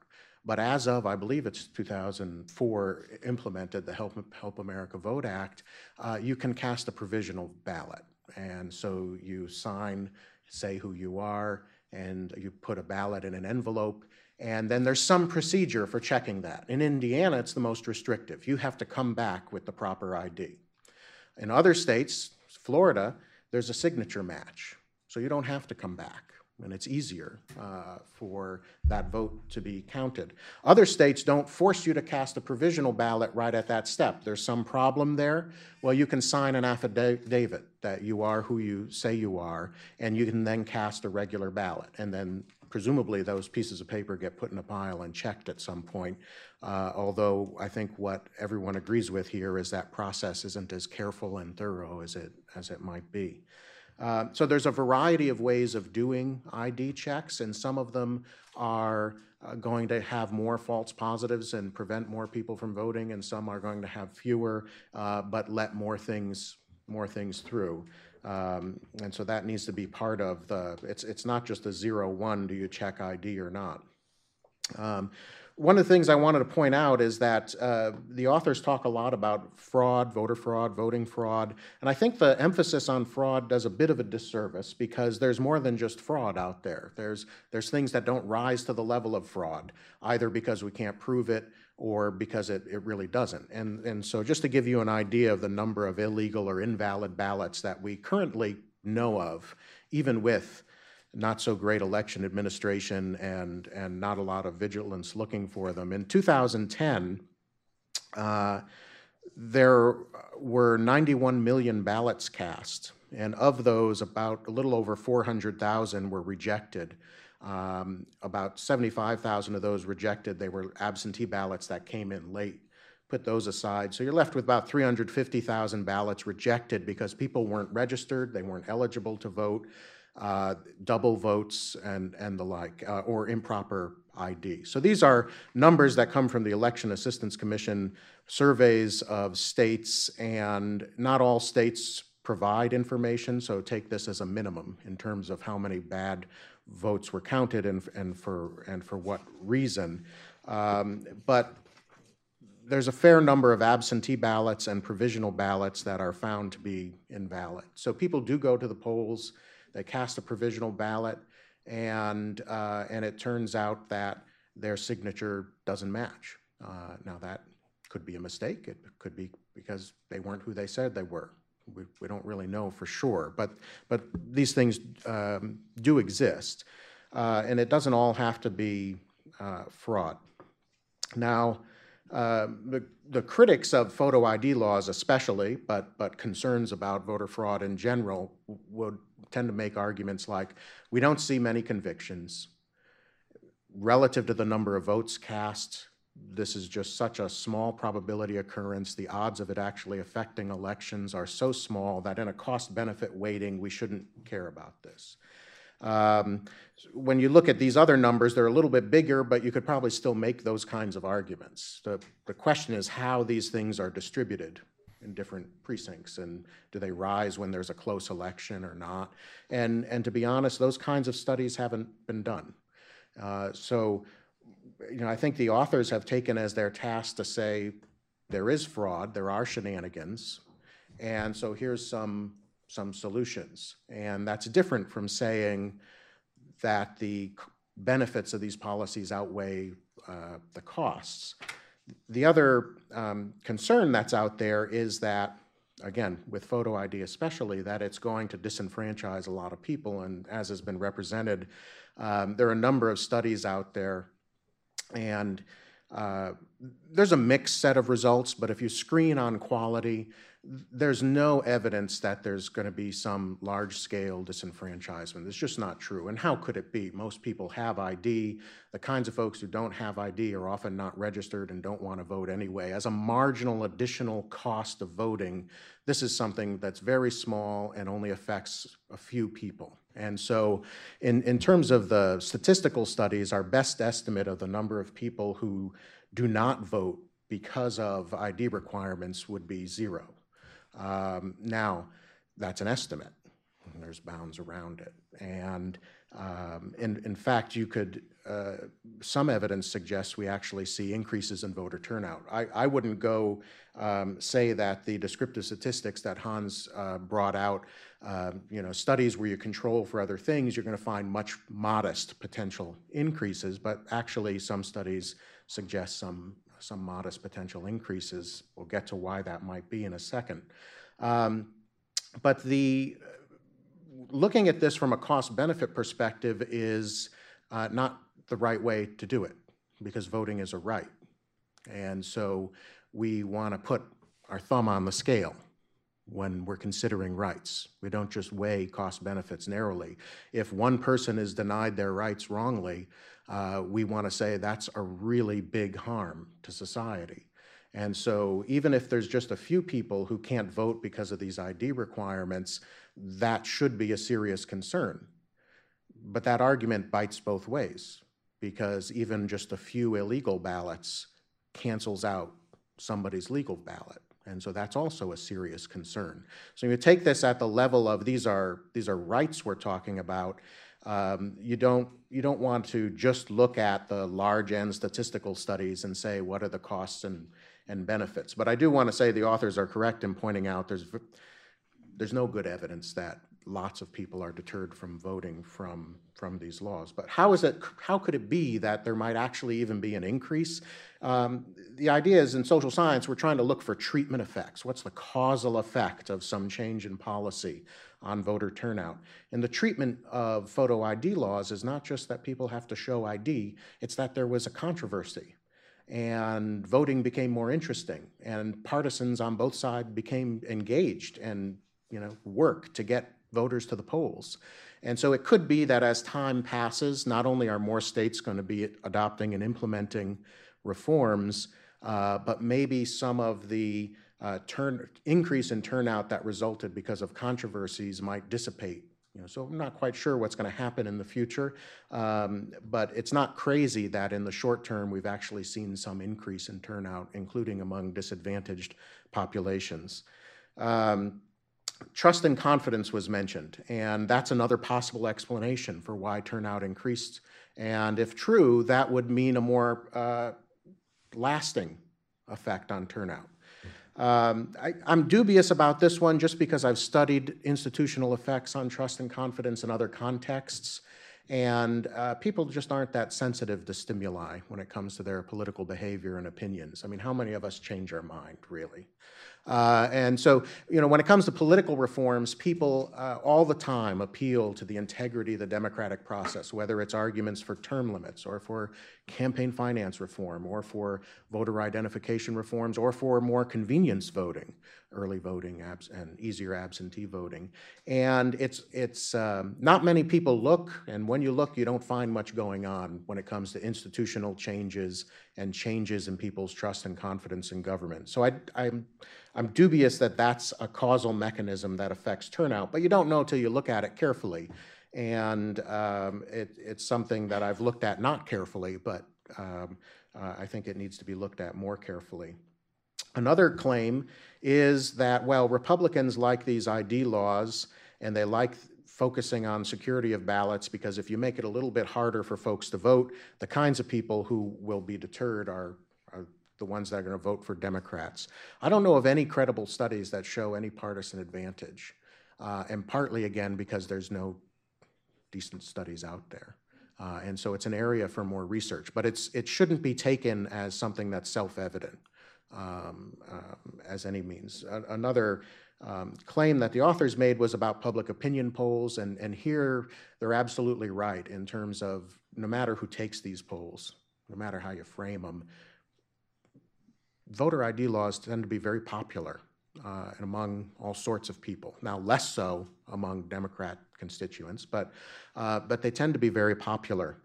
But as of, I believe it's 2004, implemented the Help, Help America Vote Act, uh, you can cast a provisional ballot. And so you sign, say who you are, and you put a ballot in an envelope, and then there's some procedure for checking that. In Indiana, it's the most restrictive. You have to come back with the proper ID. In other states, Florida, there's a signature match. So you don't have to come back, and it's easier uh, for that vote to be counted. Other states don't force you to cast a provisional ballot right at that step. There's some problem there. Well, you can sign an affidavit that you are who you say you are, and you can then cast a regular ballot. And then presumably those pieces of paper get put in a pile and checked at some point. Uh, although I think what everyone agrees with here is that process isn't as careful and thorough as it as it might be. Uh, so there's a variety of ways of doing ID checks, and some of them are uh, going to have more false positives and prevent more people from voting, and some are going to have fewer, uh, but let more things more things through. Um, and so that needs to be part of the. It's it's not just a zero one. Do you check ID or not? Um, one of the things I wanted to point out is that uh, the authors talk a lot about fraud, voter fraud, voting fraud, and I think the emphasis on fraud does a bit of a disservice because there's more than just fraud out there. There's there's things that don't rise to the level of fraud, either because we can't prove it or because it, it really doesn't. And, and so just to give you an idea of the number of illegal or invalid ballots that we currently know of, even with not so great election administration and, and not a lot of vigilance looking for them. In 2010, uh, there were 91 million ballots cast, and of those, about a little over 400,000 were rejected. Um, about 75,000 of those rejected. They were absentee ballots that came in late. Put those aside. So you're left with about 350,000 ballots rejected because people weren't registered, they weren't eligible to vote, uh, double votes, and, and the like, uh, or improper ID. So these are numbers that come from the Election Assistance Commission surveys of states, and not all states provide information, so take this as a minimum in terms of how many bad votes were counted and, and for and for what reason. Um, but there's a fair number of absentee ballots and provisional ballots that are found to be invalid. So people do go to the polls, they cast a provisional ballot, and uh, and it turns out that their signature doesn't match. Uh, now that could be a mistake. It could be because they weren't who they said they were we, we don't really know for sure, but, but these things um, do exist. Uh, and it doesn't all have to be uh, fraud. Now, uh, the, the critics of photo ID laws, especially, but, but concerns about voter fraud in general, would tend to make arguments like we don't see many convictions. Relative to the number of votes cast, this is just such a small probability occurrence. The odds of it actually affecting elections are so small that in a cost benefit weighting, we shouldn't care about this. Um, when you look at these other numbers, they're a little bit bigger, but you could probably still make those kinds of arguments. The, the question is how these things are distributed in different precincts and do they rise when there's a close election or not? And, and to be honest, those kinds of studies haven't been done. Uh, so you know, I think the authors have taken as their task to say there is fraud, there are shenanigans, and so here's some some solutions. And that's different from saying that the benefits of these policies outweigh uh, the costs. The other um, concern that's out there is that, again, with photo ID especially, that it's going to disenfranchise a lot of people. And as has been represented, um, there are a number of studies out there and uh, there's a mixed set of results, but if you screen on quality, there's no evidence that there's going to be some large-scale disenfranchisement. It's just not true. And how could it be? Most people have ID. The kinds of folks who don't have ID are often not registered and don't want to vote anyway. As a marginal additional cost of voting, this is something that's very small and only affects a few people. And so in, in terms of the statistical studies, our best estimate of the number of people who do not vote because of ID requirements would be zero. Um, now, that's an estimate. There's bounds around it. And um, in, in fact, you could, uh, some evidence suggests we actually see increases in voter turnout. I, I wouldn't go um, say that the descriptive statistics that Hans uh, brought out, uh, you know, studies where you control for other things, you're going to find much modest potential increases, but actually some studies suggest some some modest potential increases. We'll get to why that might be in a second. Um, but the looking at this from a cost benefit perspective is uh, not the right way to do it because voting is a right. And so we want to put our thumb on the scale when we're considering rights. We don't just weigh cost benefits narrowly. If one person is denied their rights wrongly, uh, we want to say that's a really big harm to society. And so even if there's just a few people who can't vote because of these ID requirements, that should be a serious concern. But that argument bites both ways because even just a few illegal ballots cancels out somebody's legal ballot. And so that's also a serious concern. So you take this at the level of these are these are rights we're talking about. Um, you don't you don't want to just look at the large N statistical studies and say what are the costs and and benefits. But I do want to say the authors are correct in pointing out there's there's no good evidence that lots of people are deterred from voting from from these laws. But how is it? How could it be that there might actually even be an increase? Um, the idea is in social science we're trying to look for treatment effects. What's the causal effect of some change in policy on voter turnout? And the treatment of photo ID laws is not just that people have to show ID; it's that there was a controversy and voting became more interesting and partisans on both sides became engaged and you know work to get voters to the polls and so it could be that as time passes not only are more states going to be adopting and implementing reforms uh, but maybe some of the uh, turn increase in turnout that resulted because of controversies might dissipate you know, so I'm not quite sure what's going to happen in the future, um, but it's not crazy that in the short term we've actually seen some increase in turnout, including among disadvantaged populations. Um, trust and confidence was mentioned, and that's another possible explanation for why turnout increased. And if true, that would mean a more uh, lasting effect on turnout. Um, I, am dubious about this one just because I've studied institutional effects on trust and confidence in other contexts. And uh, people just aren't that sensitive to stimuli when it comes to their political behavior and opinions. I mean, how many of us change our mind, really? Uh, and so, you know, when it comes to political reforms, people uh, all the time appeal to the integrity of the democratic process, whether it's arguments for term limits or for campaign finance reform or for voter identification reforms or for more convenience voting, early voting and easier absentee voting. And it's, it's um, not many people look, and when you look, you don't find much going on when it comes to institutional changes and changes in people's trust and confidence in government. So I, I'm I'm dubious that that's a causal mechanism that affects turnout, but you don't know till you look at it carefully. And um, it, it's something that I've looked at not carefully, but um, uh, I think it needs to be looked at more carefully. Another claim is that, well, Republicans like these ID laws and they like focusing on security of ballots because if you make it a little bit harder for folks to vote, the kinds of people who will be deterred are the ones that are going to vote for Democrats. I don't know of any credible studies that show any partisan advantage, uh, and partly again because there's no decent studies out there. Uh, and so it's an area for more research, but it's, it shouldn't be taken as something that's self-evident um, um, as any means. A another um, claim that the authors made was about public opinion polls, and, and here they're absolutely right in terms of no matter who takes these polls, no matter how you frame them, voter ID laws tend to be very popular uh, and among all sorts of people. Now, less so among Democrat constituents, but, uh, but they tend to be very popular.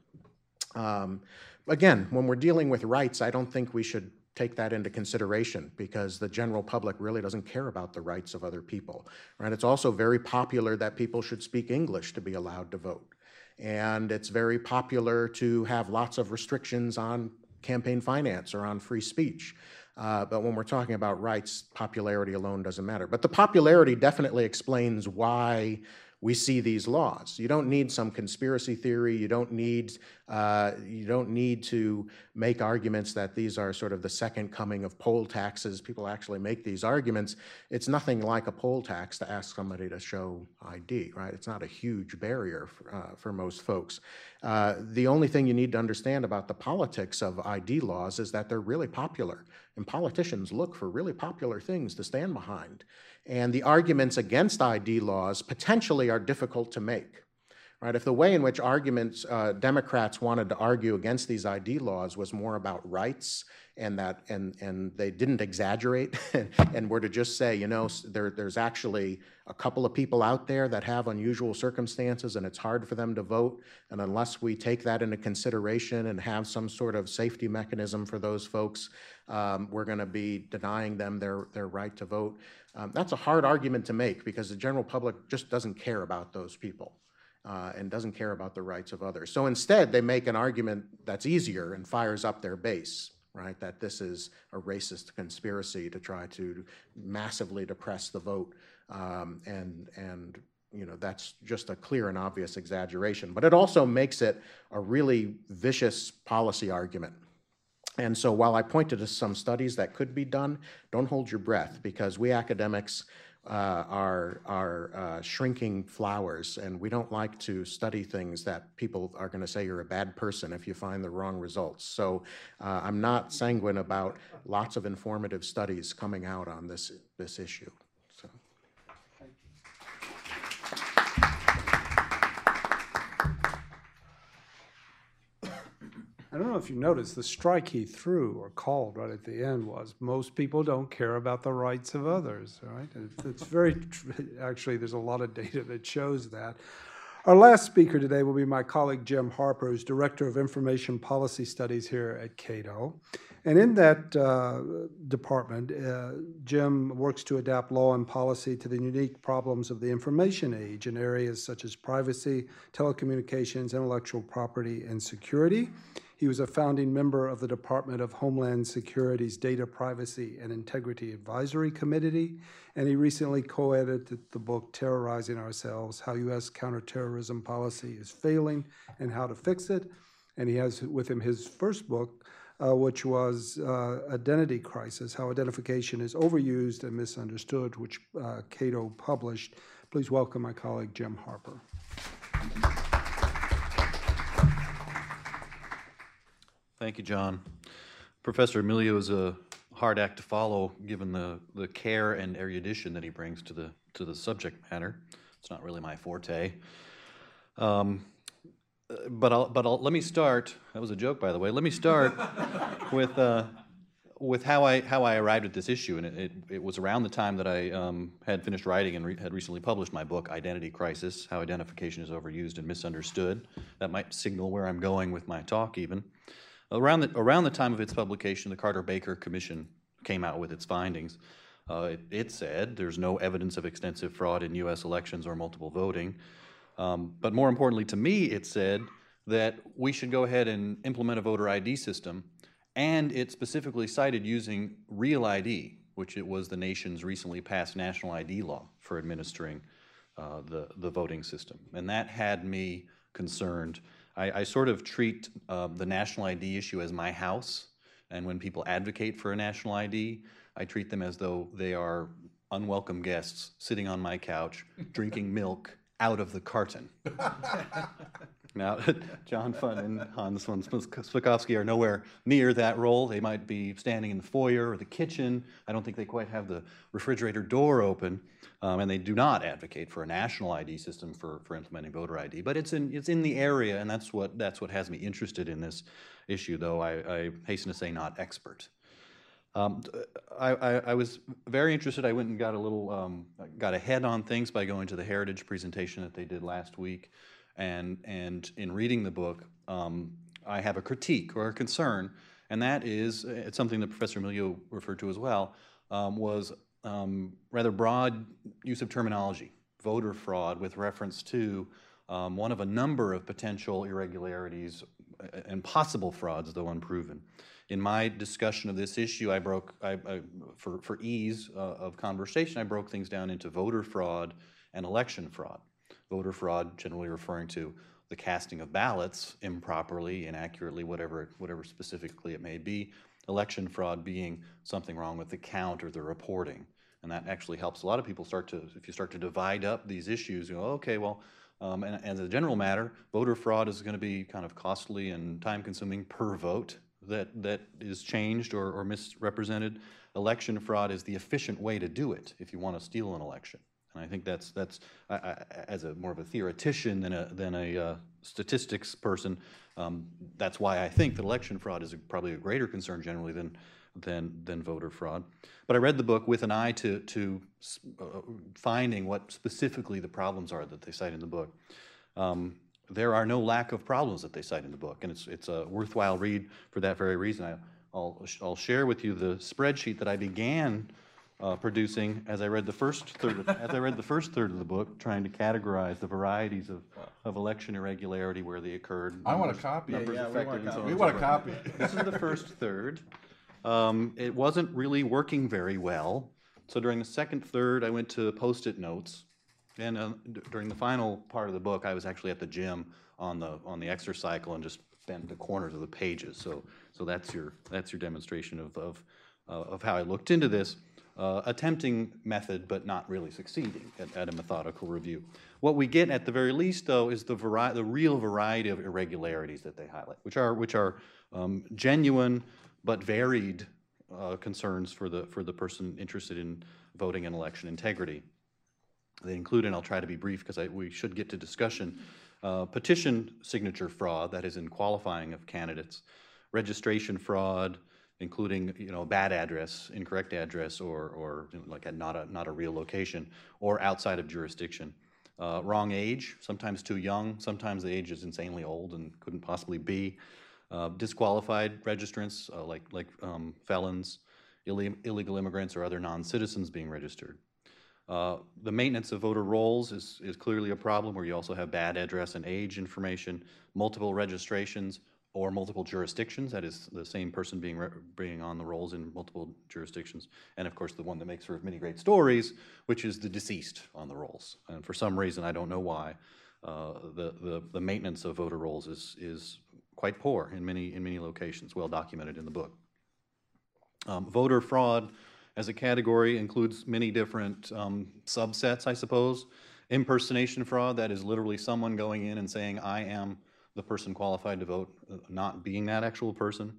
Um, again, when we're dealing with rights, I don't think we should take that into consideration because the general public really doesn't care about the rights of other people. Right? It's also very popular that people should speak English to be allowed to vote. And it's very popular to have lots of restrictions on campaign finance or on free speech. Uh, but when we're talking about rights, popularity alone doesn't matter. But the popularity definitely explains why we see these laws. You don't need some conspiracy theory. You don't need uh, you don't need to make arguments that these are sort of the second coming of poll taxes. People actually make these arguments. It's nothing like a poll tax to ask somebody to show ID, right? It's not a huge barrier for, uh, for most folks. Uh, the only thing you need to understand about the politics of ID laws is that they're really popular, and politicians look for really popular things to stand behind. And the arguments against ID laws potentially are difficult to make. Right? If the way in which arguments uh, Democrats wanted to argue against these ID laws was more about rights and that and and they didn't exaggerate and were to just say, you know, there, there's actually a couple of people out there that have unusual circumstances and it's hard for them to vote, and unless we take that into consideration and have some sort of safety mechanism for those folks, um, we're going to be denying them their their right to vote. Um, that's a hard argument to make because the general public just doesn't care about those people. Uh, and doesn't care about the rights of others. So instead, they make an argument that's easier and fires up their base, right? That this is a racist conspiracy to try to massively depress the vote, um, and and you know that's just a clear and obvious exaggeration. But it also makes it a really vicious policy argument. And so while I pointed to some studies that could be done, don't hold your breath because we academics uh, are, are uh, shrinking flowers, and we don't like to study things that people are going to say you're a bad person if you find the wrong results. So uh, I'm not sanguine about lots of informative studies coming out on this, this issue. So. I don't know if you noticed, the strike he threw or called right at the end was, most people don't care about the rights of others, right? It's- very, actually, there's a lot of data that shows that. Our last speaker today will be my colleague Jim Harper, who's Director of Information Policy Studies here at Cato. And in that uh, department, uh, Jim works to adapt law and policy to the unique problems of the information age in areas such as privacy, telecommunications, intellectual property, and security. He was a founding member of the Department of Homeland Security's Data Privacy and Integrity Advisory Committee, and he recently co edited the book Terrorizing Ourselves How U.S. Counterterrorism Policy is Failing and How to Fix It. And he has with him his first book, uh, which was uh, Identity Crisis How Identification is Overused and Misunderstood, which uh, Cato published. Please welcome my colleague Jim Harper. Thank you, John. Professor Milyo is a hard act to follow, given the, the care and erudition that he brings to the, to the subject matter. It's not really my forte. Um, but I'll, but I'll, let me start, that was a joke, by the way, let me start with, uh, with how I, how I arrived at this issue. And it, it, it was around the time that I um, had finished writing and re- had recently published my book, Identity Crisis How Identification is Overused and Misunderstood. That might signal where I'm going with my talk, even. Around the, around the time of its publication, the Carter Baker Commission came out with its findings. Uh, it, it, said there's no evidence of extensive fraud in U.S. elections or multiple voting. Um, but more importantly to me, it said that we should go ahead and implement a voter ID system. And it specifically cited using Real ID, which it was the nation's recently passed national ID law for administering uh, the, the voting system. And that had me concerned I, I sort of treat uh, the national ID issue as my house. And when people advocate for a national ID, I treat them as though they are unwelcome guests sitting on my couch, drinking milk out of the carton. now, John Fund and Hans von Spakovsky are nowhere near that role. They might be standing in the foyer or the kitchen. I don't think they quite have the refrigerator door open. Um, and they do not advocate for a national ID system for, for implementing voter ID. But it's in, it's in the area, and that's what, that's what has me interested in this issue, though I, I hasten to say not expert. Um, I, I, I was very interested. I went and got a little, um, got ahead on things by going to the Heritage presentation that they did last week. And, and in reading the book, um, I have a critique or a concern, and that is, it's something that Professor Milyo referred to as well, um, was um, rather broad use of terminology, voter fraud, with reference to um, one of a number of potential irregularities uh, and possible frauds, though unproven. In my discussion of this issue, I broke, I, I, for, for ease uh, of conversation, I broke things down into voter fraud and election fraud. Voter fraud generally referring to the casting of ballots improperly, inaccurately, whatever, whatever specifically it may be. Election fraud being something wrong with the count or the reporting. And that actually helps a lot of people start to, if you start to divide up these issues, you go, okay, well, um, and, and as a general matter, voter fraud is going to be kind of costly and time consuming per vote that, that is changed or, or misrepresented. Election fraud is the efficient way to do it if you want to steal an election. And I think that's, that's I, I, as a more of a theoretician than a, than a uh, statistics person, um, that's why I think that election fraud is a, probably a greater concern generally than, than, than voter fraud. But I read the book with an eye to, to uh, finding what specifically the problems are that they cite in the book. Um, there are no lack of problems that they cite in the book, and it's, it's a worthwhile read for that very reason. I, I'll, I'll share with you the spreadsheet that I began uh, producing as I read the first third, of, as I read the first third of the book, trying to categorize the varieties of, of election irregularity where they occurred. I want a numbers- copy. numbers affected and so on We and want a forth. copy. This is the first third. Um, it wasn't really working very well. So during the second third, I went to post-it notes. And uh, d- during the final part of the book, I was actually at the gym on the, on the exercycle and just bent the corners of the pages. So, so that's your, that's your demonstration of, of, uh, of how I looked into this. Uh, attempting method, but not really succeeding at, at a methodical review. What we get at the very least, though, is the vari- the real variety of irregularities that they highlight, which are, which are um, genuine but varied uh, concerns for the, for the person interested in voting and election integrity. They include, and I'll try to be brief because we should get to discussion, uh, petition signature fraud, that is in qualifying of candidates, registration fraud, including, you know, bad address, incorrect address, or, or you know, like a, not a, not a real location, or outside of jurisdiction. Uh, wrong age, sometimes too young, sometimes the age is insanely old and couldn't possibly be. Uh, disqualified registrants, uh, like, like um, felons, ille- illegal immigrants, or other non-citizens being registered. Uh, The maintenance of voter rolls is, is clearly a problem where you also have bad address and age information, multiple registrations or multiple jurisdictions, that is the same person being, being on the rolls in multiple jurisdictions. And of course, the one that makes for many great stories, which is the deceased on the rolls. And for some reason, I don't know why, uh, the, the, the maintenance of voter rolls is, is quite poor in many, in many locations, well documented in the book. Um, voter fraud as a category includes many different um, subsets, I suppose. Impersonation fraud, that is literally someone going in and saying, I am the person qualified to vote, uh, not being that actual person.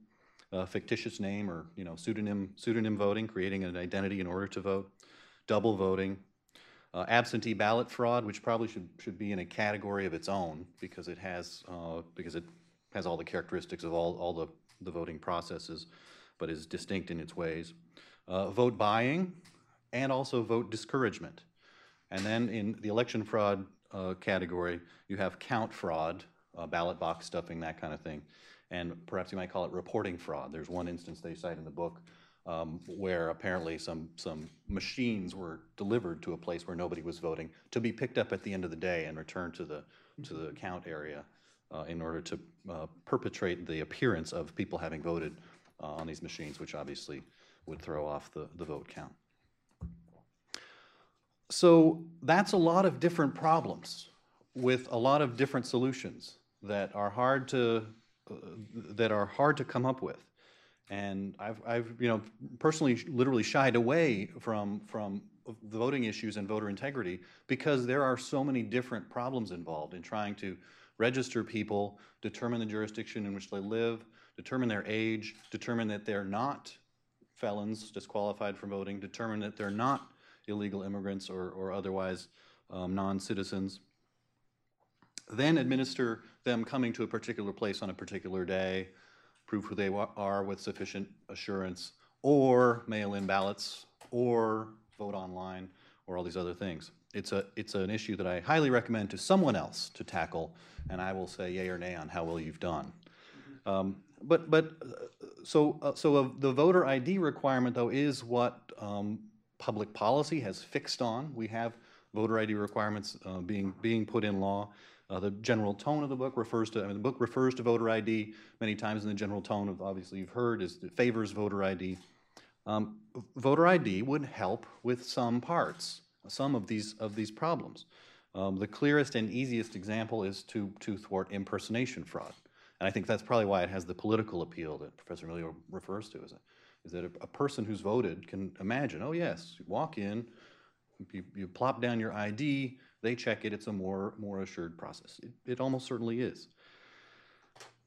Fictitious name or, you know, pseudonym, pseudonym voting, creating an identity in order to vote. Double voting. Uh, absentee ballot fraud, which probably should, should be in a category of its own because it has, uh, because it has all the characteristics of all, all the, the voting processes, but is distinct in its ways. Uh, vote buying and also vote discouragement. And then in the election fraud uh, category, you have count fraud, uh, ballot box stuffing, that kind of thing. And perhaps you might call it reporting fraud. There's one instance they cite in the book um, where apparently some, some machines were delivered to a place where nobody was voting to be picked up at the end of the day and returned to the, to the count area uh, in order to uh, perpetrate the appearance of people having voted uh, on these machines, which obviously would throw off the, the vote count. So that's a lot of different problems with a lot of different solutions that are hard to uh, that are hard to come up with. And I've, I've you know personally literally shied away from from the voting issues and voter integrity because there are so many different problems involved in trying to register people, determine the jurisdiction in which they live, determine their age, determine that they're not felons disqualified from voting, determine that they're not illegal immigrants or, or otherwise um, non-citizens, then administer them coming to a particular place on a particular day, prove who they are with sufficient assurance, or mail-in ballots, or vote online, or all these other things. It's a, it's an issue that I highly recommend to someone else to tackle, and I will say yay or nay on how well you've done. Um, But, but, uh, so, uh, so uh, the voter ID requirement, though, is what um, public policy has fixed on. We have voter ID requirements uh, being, being put in law. Uh, The general tone of the book refers to, I mean, the book refers to voter ID many times in the general tone of, obviously you've heard, is it favors voter ID. Um, Voter ID would help with some parts, some of these, of these problems. Um, The clearest and easiest example is to, to thwart impersonation fraud. And I think that's probably why it has the political appeal that Professor Milyo refers to, is that, is that a, a person who's voted can imagine, oh yes, you walk in, you, you plop down your ID, they check it, it's a more, more assured process. It, it almost certainly is.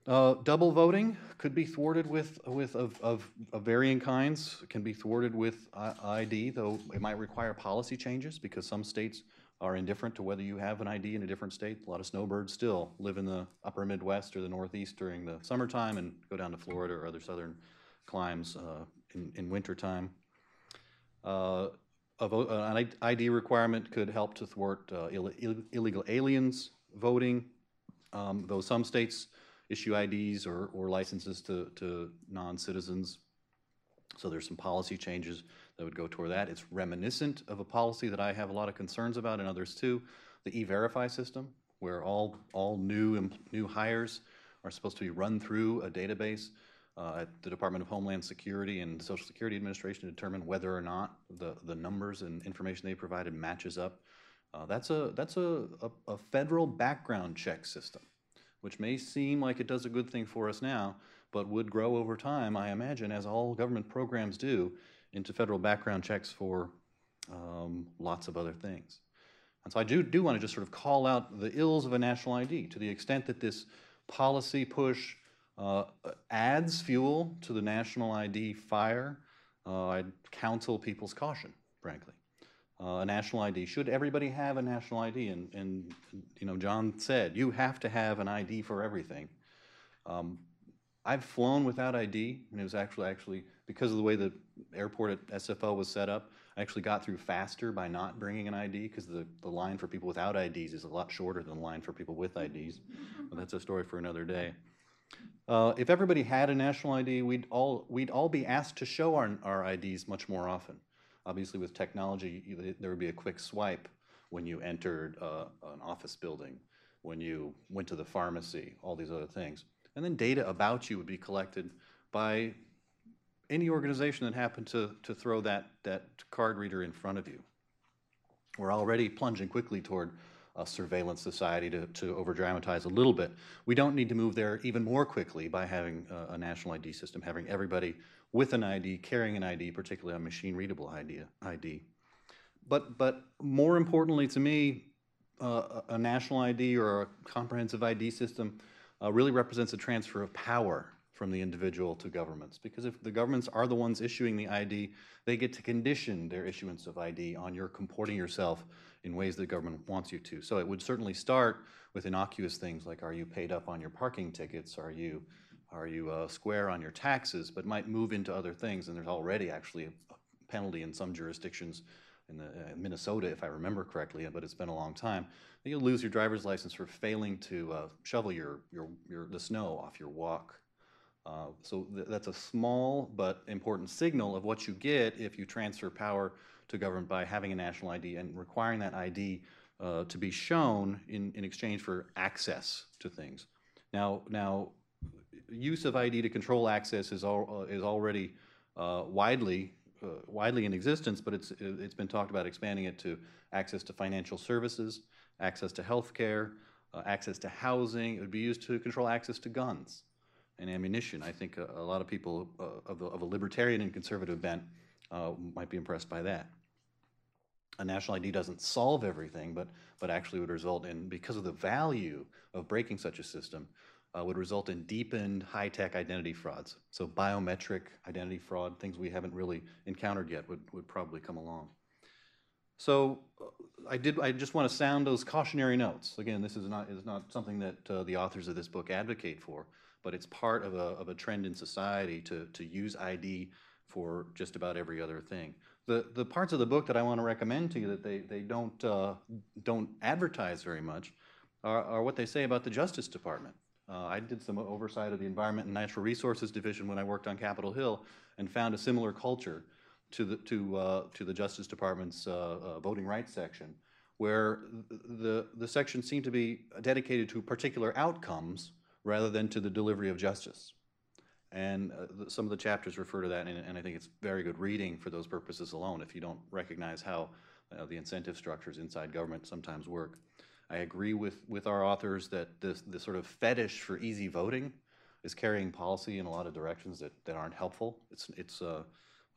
Uh, double voting could be thwarted with, with, of, of, of varying kinds, can be thwarted with ID, though it might require policy changes because some states are indifferent to whether you have an ID in a different state. A lot of snowbirds still live in the upper Midwest or the Northeast during the summertime and go down to Florida or other southern climes uh, in, in wintertime. Uh, a uh, an ID requirement could help to thwart uh, ill- illegal aliens voting, um, though some states issue IDs or, or licenses to, to non-citizens. So there's some policy changes that would go toward that. It's reminiscent of a policy that I have a lot of concerns about and others too, the E-Verify system, where all, all new, new hires are supposed to be run through a database uh, at the Department of Homeland Security and the Social Security Administration to determine whether or not the, the numbers and information they provided matches up. Uh, That's a, that's a, a, a federal background check system, which may seem like it does a good thing for us now, but would grow over time, I imagine, as all government programs do, into federal background checks for um, lots of other things. And so I do, do want to just sort of call out the ills of a national ID to the extent that this policy push uh, adds fuel to the national ID fire. Uh, I'd counsel people's caution, frankly. Uh, a national ID, should everybody have a national ID? And, and, you know, John said, you have to have an ID for everything. Um, I've flown without ID, and it was actually, actually, because of the way the airport at SFO was set up, I actually got through faster by not bringing an ID, because the, the line for people without IDs is a lot shorter than the line for people with IDs. But that's a story for another day. Uh, if everybody had a national ID, we'd all, we'd all be asked to show our, our IDs much more often. Obviously, with technology, there would be a quick swipe when you entered uh, an office building, when you went to the pharmacy, all these other things. And then data about you would be collected by any organization that happened to, to throw that, that card reader in front of you. We're already plunging quickly toward a surveillance society to, to over dramatize a little bit. We don't need to move there even more quickly by having a, a national ID system, having everybody with an ID, carrying an ID, particularly a machine readable ID. But, but more importantly to me, uh, a a national ID or a comprehensive ID system uh, really represents a transfer of power from the individual to governments. Because if the governments are the ones issuing the ID, they get to condition their issuance of ID on your comporting yourself in ways the government wants you to. So it would certainly start with innocuous things like are you paid up on your parking tickets? Are you, are you uh, square on your taxes? But might move into other things. And there's already actually a penalty in some jurisdictions in the, uh, Minnesota, if I remember correctly, but it's been a long time. You'll lose your driver's license for failing to uh, shovel your, your, your, the snow off your walk. Uh, so th- that's a small but important signal of what you get if you transfer power to government by having a national ID and requiring that ID uh, to be shown in, in exchange for access to things. Now, now, use of ID to control access is, uh, is already uh, widely uh, widely in existence, but it's it's been talked about expanding it to access to financial services, access to healthcare, uh, access to housing. It would be used to control access to guns and ammunition. I think a, a lot of people uh, of, the, of a libertarian and conservative bent uh, might be impressed by that. A national ID doesn't solve everything, but but actually would result in because of the value of breaking such a system, uh, would result in deepened high-tech identity frauds. So biometric identity fraud, things we haven't really encountered yet, would, would probably come along. So uh, I did. I just want to sound those cautionary notes. Again, this is not is not something that uh, the authors of this book advocate for, but it's part of a of a trend in society to to use ID for just about every other thing. The, the parts of the book that I want to recommend to you that they, they don't, uh, don't advertise very much are, are what they say about the Justice Department. Uh, I did some oversight of the Environment and Natural Resources Division when I worked on Capitol Hill and found a similar culture to the, to, uh, to the Justice Department's uh, uh, voting rights section, where the, the section seemed to be dedicated to particular outcomes rather than to the delivery of justice. And uh, some of the chapters refer to that, and, and, I think it's very good reading for those purposes alone if you don't recognize how uh, the incentive structures inside government sometimes work. I agree with, with our authors that this, this sort of fetish for easy voting is carrying policy in a lot of directions that, that aren't helpful. It's, it's uh,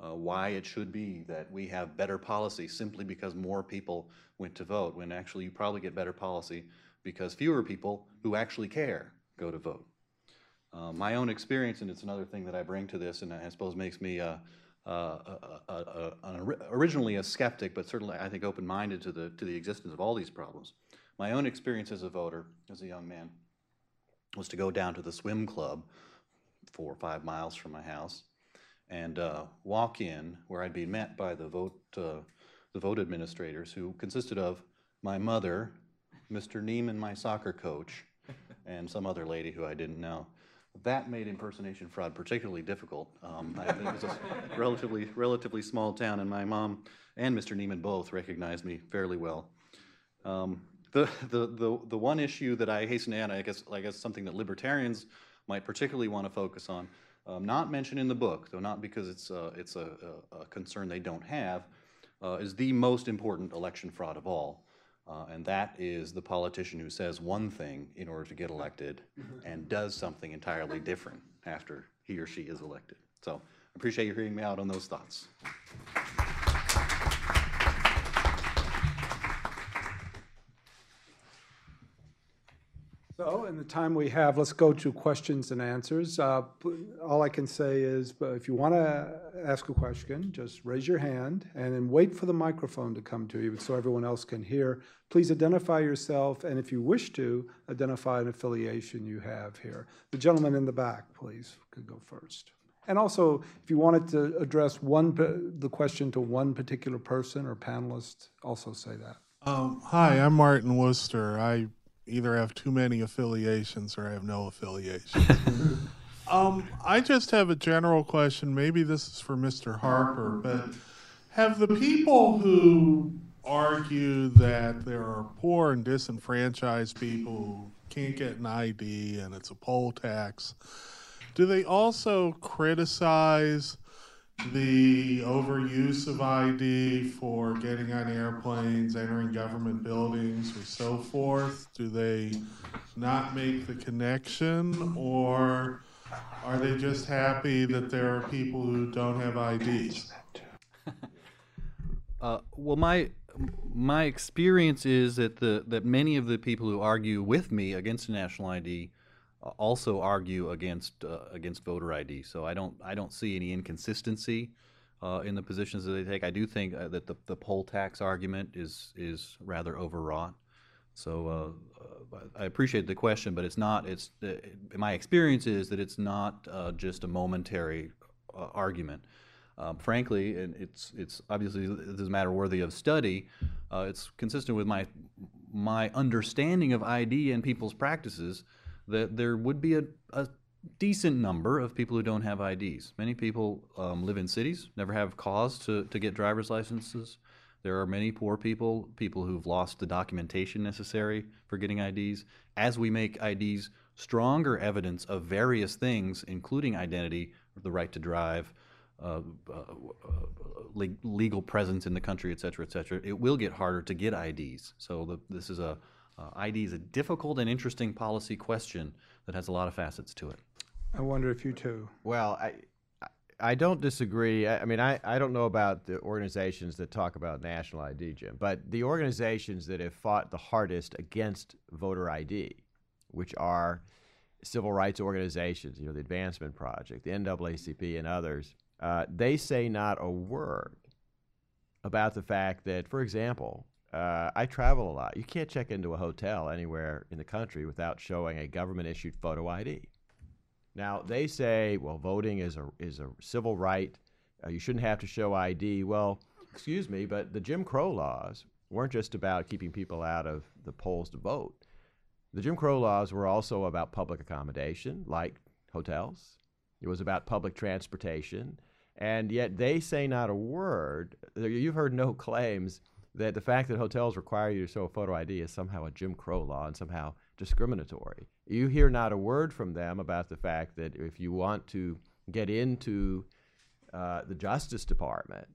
uh, why it should be that we have better policy simply because more people went to vote, when actually you probably get better policy because fewer people who actually care go to vote. Uh, my own experience, and it's another thing that I bring to this, and I suppose makes me uh, uh, originally a skeptic, but certainly I think open-minded to the to the existence of all these problems. My own experience as a voter, as a young man, was to go down to the swim club, four or five miles from my house, and uh, walk in where I'd be met by the vote uh, the vote administrators, who consisted of my mother, Mr. Neiman, my soccer coach, and some other lady who I didn't know that made impersonation fraud particularly difficult. Um, I think it was a relatively, relatively small town, and my mom and Mr. Neiman both recognized me fairly well. Um, the, the, the, the one issue that I hasten to add, I guess, I guess something that libertarians might particularly want to focus on, um, not mentioned in the book, though not because it's, uh, it's a, a, a, concern they don't have, uh, is the most important election fraud of all, uh, and that is the politician who says one thing in order to get elected and does something entirely different after he or she is elected. So I appreciate you hearing me out on those thoughts. So in the time we have, let's go to questions and answers. Uh, all I can say is uh, if you want to ask a question, just raise your hand and then wait for the microphone to come to you so everyone else can hear. Please identify yourself and if you wish to, identify an affiliation you have here. The gentleman in the back, please, could go first. And also, if you wanted to address one the question to one particular person or panelist, also say that. Um, hi, I'm Martin Worcester. I either have too many affiliations or I have no affiliations. um, I just have a general question. Maybe this is for Mr. Harper, but have the people who argue that there are poor and disenfranchised people who can't get an ID and it's a poll tax, do they also criticize? The overuse of ID for getting on airplanes, entering government buildings, or so forth? Do they not make the connection, or are they just happy that there are people who don't have IDs? Uh, well, my my experience is that the that many of the people who argue with me against a national ID also argue against uh, against voter ID. So I don't I don't see any inconsistency uh, in the positions that they take. I do think uh, that the, the poll tax argument is is rather overwrought. So uh, uh, I appreciate the question, but it's not. It's uh, my experience is that it's not just a momentary argument. Um, frankly, and it's it's obviously this is a matter worthy of study. it's consistent with my my understanding of ID and people's practices that there would be a, a decent number of people who don't have IDs. Many people um, live in cities, never have cause to, to get driver's licenses. There are many poor people, people who've lost the documentation necessary for getting IDs. As we make IDs stronger evidence of various things, including identity, the right to drive, uh, uh, uh, legal presence in the country, et cetera, et cetera, it will get harder to get IDs. So the, this is a uh, ID is a difficult and interesting policy question that has a lot of facets to it. I wonder if you too. Well, I, I don't disagree. I, I mean, I, I don't know about the organizations that talk about national ID, Jim, but the organizations that have fought the hardest against voter ID, which are civil rights organizations, you know, the Advancement Project, the NAACP, and others, uh, they say not a word about the fact that, for example, uh, I travel a lot. You can't check into a hotel anywhere in the country without showing a government issued photo ID. Now they say, well, voting is a is a civil right uh, you shouldn't have to show ID. Well, excuse me, but the Jim Crow laws weren't just about keeping people out of the polls to vote. The Jim Crow laws were also about public accommodation, like hotels. It was about public transportation. And yet they say not a word. You've heard no claims that the fact that hotels require you to show a photo ID is somehow a Jim Crow law and somehow discriminatory. You hear not a word from them about the fact that if you want to get into uh, the Justice Department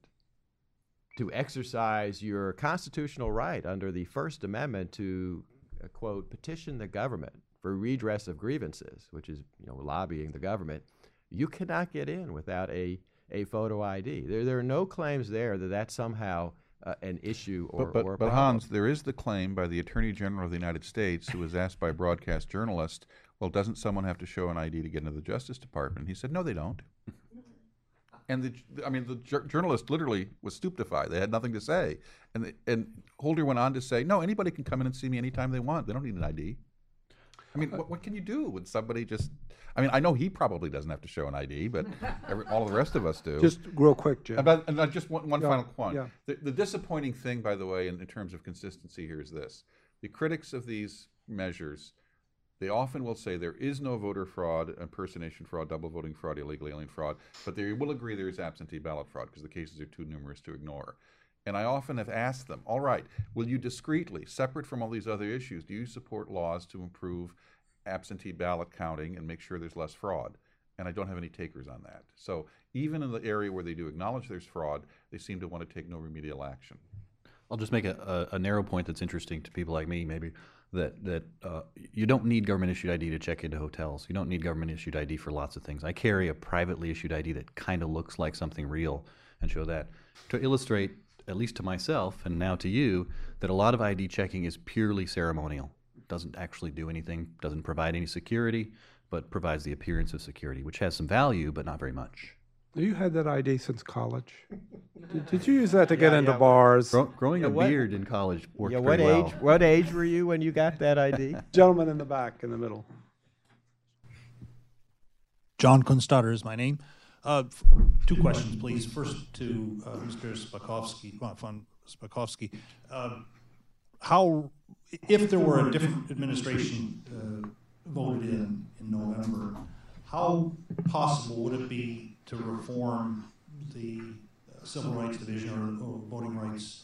to exercise your constitutional right under the First Amendment to, uh, quote, petition the government for redress of grievances, which is, you know, lobbying the government, you cannot get in without a, a photo ID. There, there are no claims there that that somehow uh, an issue or, But, or a but, but. Hans, there is the claim by the Attorney General of the United States, who was asked by a broadcast journalist, well, doesn't someone have to show an ID to get into the Justice Department? He said, no, they don't. And the, I mean, the jour- journalist literally was stupefied. They had nothing to say. And, the, and Holder went on to say, no, anybody can come in and see me anytime they want. They don't need an ID. I mean, what, what can you do when somebody just, I mean, I know he probably doesn't have to show an ID, but every, all the rest of us do. Just real quick, Jim. And, but, and uh, just one, one Yeah, final point. yeah. The, the disappointing thing, by the way, in, in terms of consistency here is this. The critics of these measures, they often will say there is no voter fraud, impersonation fraud, double voting fraud, illegal alien fraud, but they will agree there is absentee ballot fraud because the cases are too numerous to ignore. And I often have asked them, all right, will you discreetly, separate from all these other issues, do you support laws to improve absentee ballot counting and make sure there's less fraud? And I don't have any takers on that. So even in the area where they do acknowledge there's fraud, they seem to want to take no remedial action. I'll just make a, a, a narrow point that's interesting to people like me, maybe that that uh, you don't need government issued ID to check into hotels. You don't need government issued ID for lots of things. I carry a privately issued ID that kind of looks like something real, and show that to illustrate, at least to myself and now to you, that a lot of ID checking is purely ceremonial. Doesn't actually do anything. Doesn't provide any security, but provides the appearance of security, which has some value, but not very much. You had that ID since college. Did, did you use that to get into bars? Grow, growing Yeah, a what- beard in college worked yeah, what pretty well. age? What age were you when you got that ID? Gentleman in the back, in the middle. John Kunstadter is my name. Uh, Two questions, please. First to uh, Mr. Spakovsky, uh, von Spakovsky. Uh, How, if there were a different administration uh, voted in in November, how possible would it be to reform the uh, Civil Rights Division or or voting rights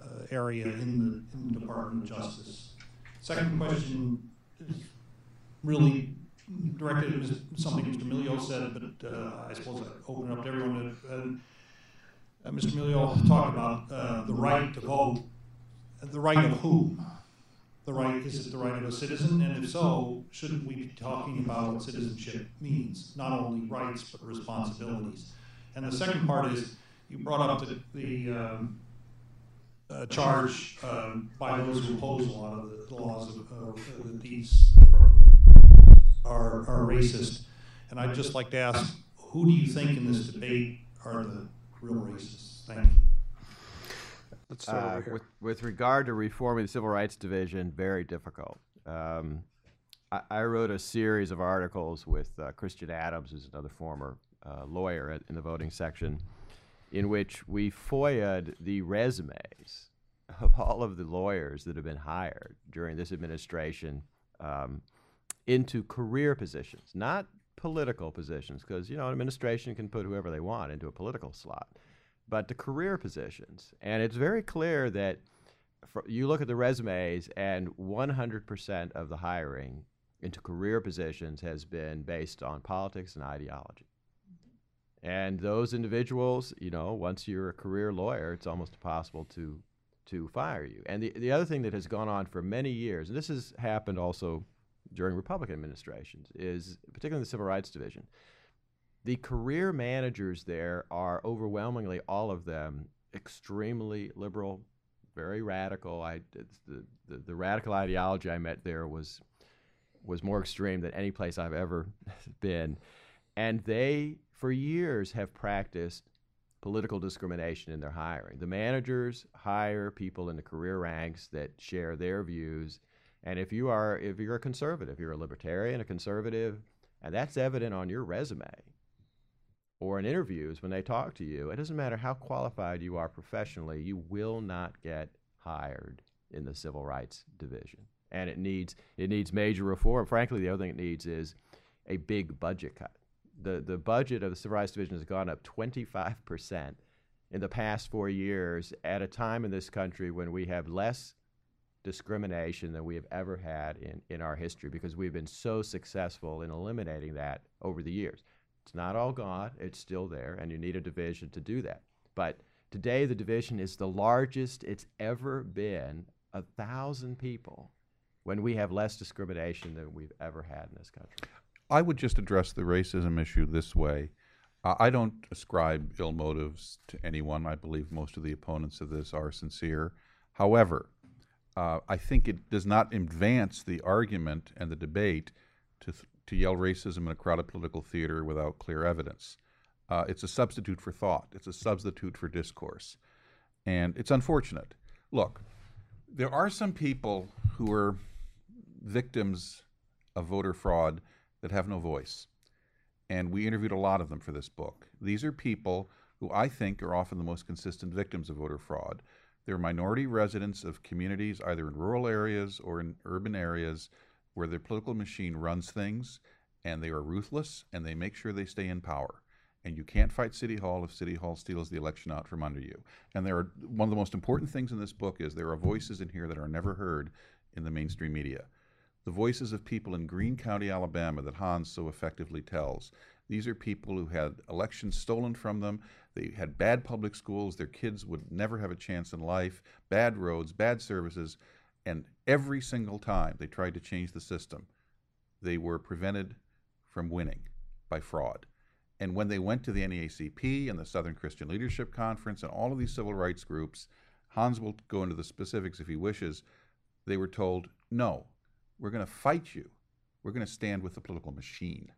uh, area in the in the Department of Justice? Second question is really directed at something Mr. Milyo said, but uh, I suppose I open it up to everyone. Uh, uh, Mr. Milyo talked about uh, the right to vote. The right of whom? The right, is it the right of a citizen? And if so, shouldn't we be talking about what citizenship means? Not only rights, but responsibilities. And the second part is, you brought up the, the um, uh, charge um, by those who oppose a lot of the- laws of, uh, these are, are racist. And I'd just like to ask, who do you think in this debate are the real racists? Thank you. Let's start Uh, over here. with, with regard to reforming the Civil Rights Division, very difficult. Um, I, I wrote a series of articles with uh, Christian Adams, who's another former uh, lawyer at, in the voting section, in which we FOIA'd the resumes of all of the lawyers that have been hired during this administration um, into career positions, not political positions, because you know an administration can put whoever they want into a political slot, but the career positions. And it's very clear that for, you look at the resumes, and 100% of the hiring into career positions has been based on politics and ideology. And those individuals, you know, once you're a career lawyer, it's almost impossible to to fire you. And the the other thing that has gone on for many years, and this has happened also during Republican administrations, is particularly in the Civil Rights Division, the career managers there are overwhelmingly all of them extremely liberal, very radical. I the, the the radical ideology I met there was was more extreme than any place I've ever been, and they for years have practiced political discrimination in their hiring. The managers hire people in the career ranks that share their views, and if you are if you're a conservative, you're a libertarian, a conservative, and that's evident on your resume, or in interviews when they talk to you, it doesn't matter how qualified you are professionally, you will not get hired in the civil rights division. And it needs it needs major reform. Frankly, the other thing it needs is a big budget cut. The the budget of the civil rights division has gone up 25 percent in the past four years at a time in this country when we have less discrimination than we have ever had in, in our history because we've been so successful in eliminating that over the years. It's not all gone, it's still there, and you need a division to do that. But today, the division is the largest it's ever been a thousand people when we have less discrimination than we've ever had in this country. I would just address the racism issue this way. I don't ascribe ill motives to anyone. I believe most of the opponents of this are sincere. However, uh, I think it does not advance the argument and the debate to, to yell racism in a crowded political theater without clear evidence. Uh, it's a substitute for thought, it's a substitute for discourse. And it's unfortunate. Look, there are some people who are victims of voter fraud that have no voice. And we interviewed a lot of them for this book. These are people who I think are often the most consistent victims of voter fraud. They're minority residents of communities, either in rural areas or in urban areas, where the political machine runs things and they are ruthless and they make sure they stay in power. And you can't fight City Hall if City Hall steals the election out from under you. And there are one of the most important things in this book is there are voices in here that are never heard in the mainstream media the voices of people in Greene County, Alabama, that Hans so effectively tells. These are people who had elections stolen from them. They had bad public schools. Their kids would never have a chance in life, bad roads, bad services. And every single time they tried to change the system, they were prevented from winning by fraud. And when they went to the NAACP and the Southern Christian Leadership Conference and all of these civil rights groups, Hans will go into the specifics if he wishes. They were told, no, we're going to fight you. We're going to stand with the political machine.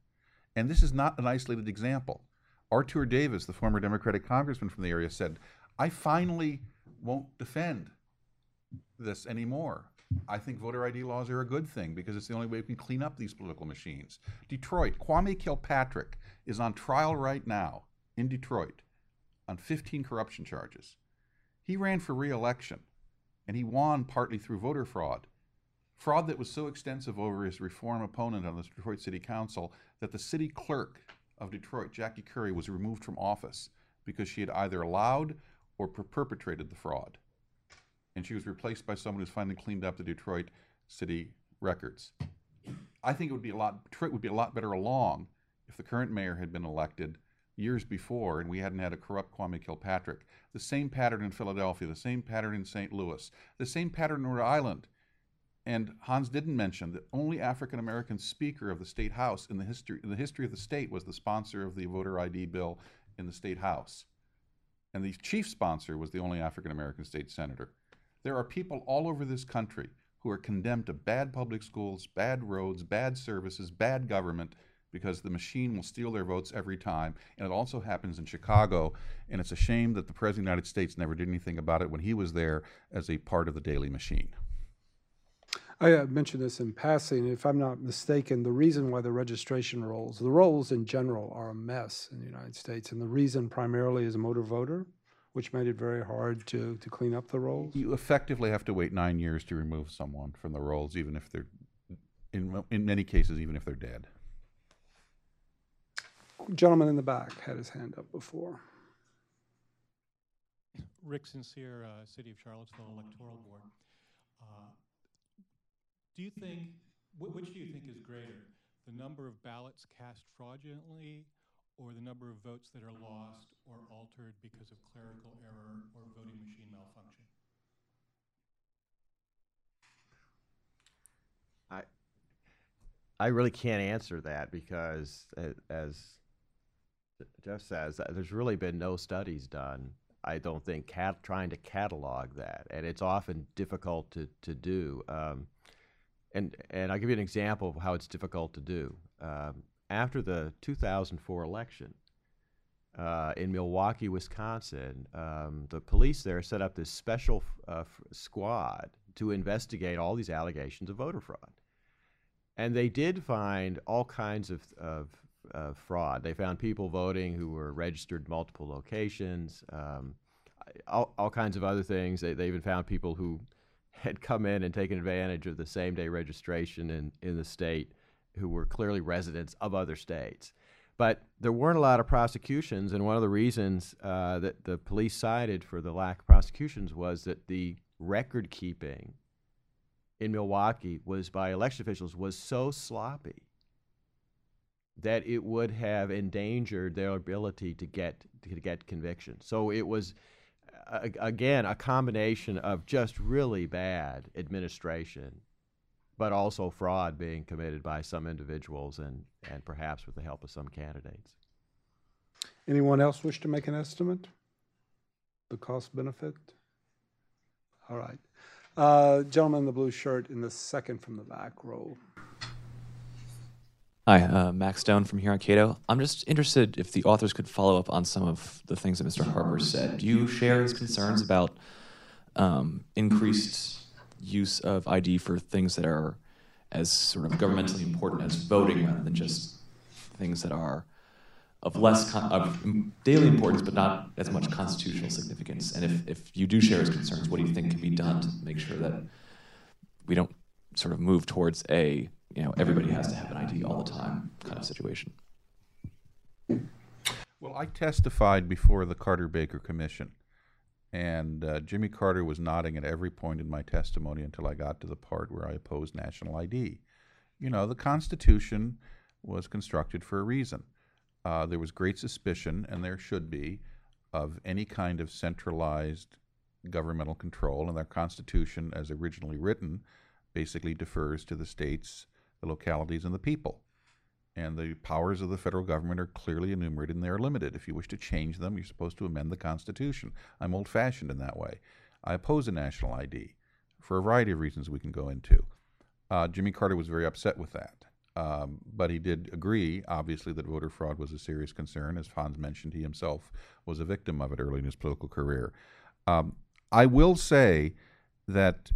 And this is not an isolated example. Artur Davis, the former Democratic congressman from the area, said, I finally won't defend this anymore. I think voter ID laws are a good thing because it's the only way we can clean up these political machines. Detroit, Kwame Kilpatrick is on trial right now in Detroit on 15 corruption charges. He ran for re election and he won partly through voter fraud. Fraud that was so extensive over his reform opponent on the Detroit City Council that the city clerk of Detroit, Jackie Currie, was removed from office because she had either allowed or per- perpetrated the fraud. And she was replaced by someone who's finally cleaned up the Detroit city records. I think it would be a lot Detroit would be a lot better along if the current mayor had been elected years before and we hadn't had a corrupt Kwame Kilpatrick. The same pattern in Philadelphia, the same pattern in St. Louis, the same pattern in Rhode Island. And Hans didn't mention that only African American speaker of the state house in the history in the history of the state was the sponsor of the voter ID bill in the state house. And the chief sponsor was the only African American state senator. There are people all over this country who are condemned to bad public schools, bad roads, bad services, bad government because the machine will steal their votes every time. And it also happens in Chicago. And it's a shame that the President of the United States never did anything about it when he was there as a part of the Daley machine. I uh, mentioned this in passing. If I'm not mistaken, the reason why the registration rolls, the rolls in general are a mess in the United States. And the reason primarily is motor voter, which made it very hard to, to clean up the rolls. You effectively have to wait nine years to remove someone from the rolls, even if they're, in, in many cases, even if they're dead. Gentleman in the back had his hand up before. Rick Sincere, uh, City of Charlottesville Electoral Board. Do you think, wh- which do you think is greater? The number of ballots cast fraudulently or the number of votes that are lost or altered because of clerical error or voting machine malfunction? I I really can't answer that because, as Jeff says, uh, there's really been no studies done. I don't think cat, trying to catalog that, and it's often difficult to to do. Um, and and I'll give you an example of how it's difficult to do. Um, after the 2004 election uh, in Milwaukee, Wisconsin, um, the police there set up this special uh, squad to investigate all these allegations of voter fraud. And they did find all kinds of, of uh, fraud. They found people voting who were registered multiple locations, um, all, all kinds of other things. They, they even found people who had come in and taken advantage of the same day registration in, in the state who were clearly residents of other states. But there weren't a lot of prosecutions, and one of the reasons uh, that the police cited for the lack of prosecutions was that the record keeping in Milwaukee was by election officials was so sloppy that it would have endangered their ability to get to get convictions. So it was again a combination of just really bad administration but also fraud being committed by some individuals and, and perhaps with the help of some candidates. Anyone else wish to make an estimate? The cost benefit? All right. Uh, Gentleman in the blue shirt in the second from the back row. Hi, uh, Max Stone from here on Cato. I'm just interested if the authors could follow up on some of the things that Mr. Harper said. Do you share his concerns about um, increased use of ID for things that are as sort of governmentally important as voting rather than just things that are of less con- of daily importance but not as much constitutional significance. And if, if you do share his concerns, what do you think can be done to make sure that we don't sort of move towards a, you know, everybody has to have an ID all the time kind of situation? Well, I testified before the Carter Baker Commission. And uh, Jimmy Carter was nodding at every point in my testimony until I got to the part where I opposed national ID. You know, the Constitution was constructed for a reason. Uh, there was great suspicion, and there should be, of any kind of centralized governmental control, and our Constitution, as originally written, basically defers to the states, the localities, and the people and the powers of the federal government are clearly enumerated and they are limited. If you wish to change them, you're supposed to amend the Constitution. I'm old fashioned in that way. I oppose a national ID for a variety of reasons we can go into. Uh, Jimmy Carter was very upset with that. Um, but he did agree, obviously, that voter fraud was a serious concern. As Hans mentioned, he himself was a victim of it early in his political career. Um, I will say that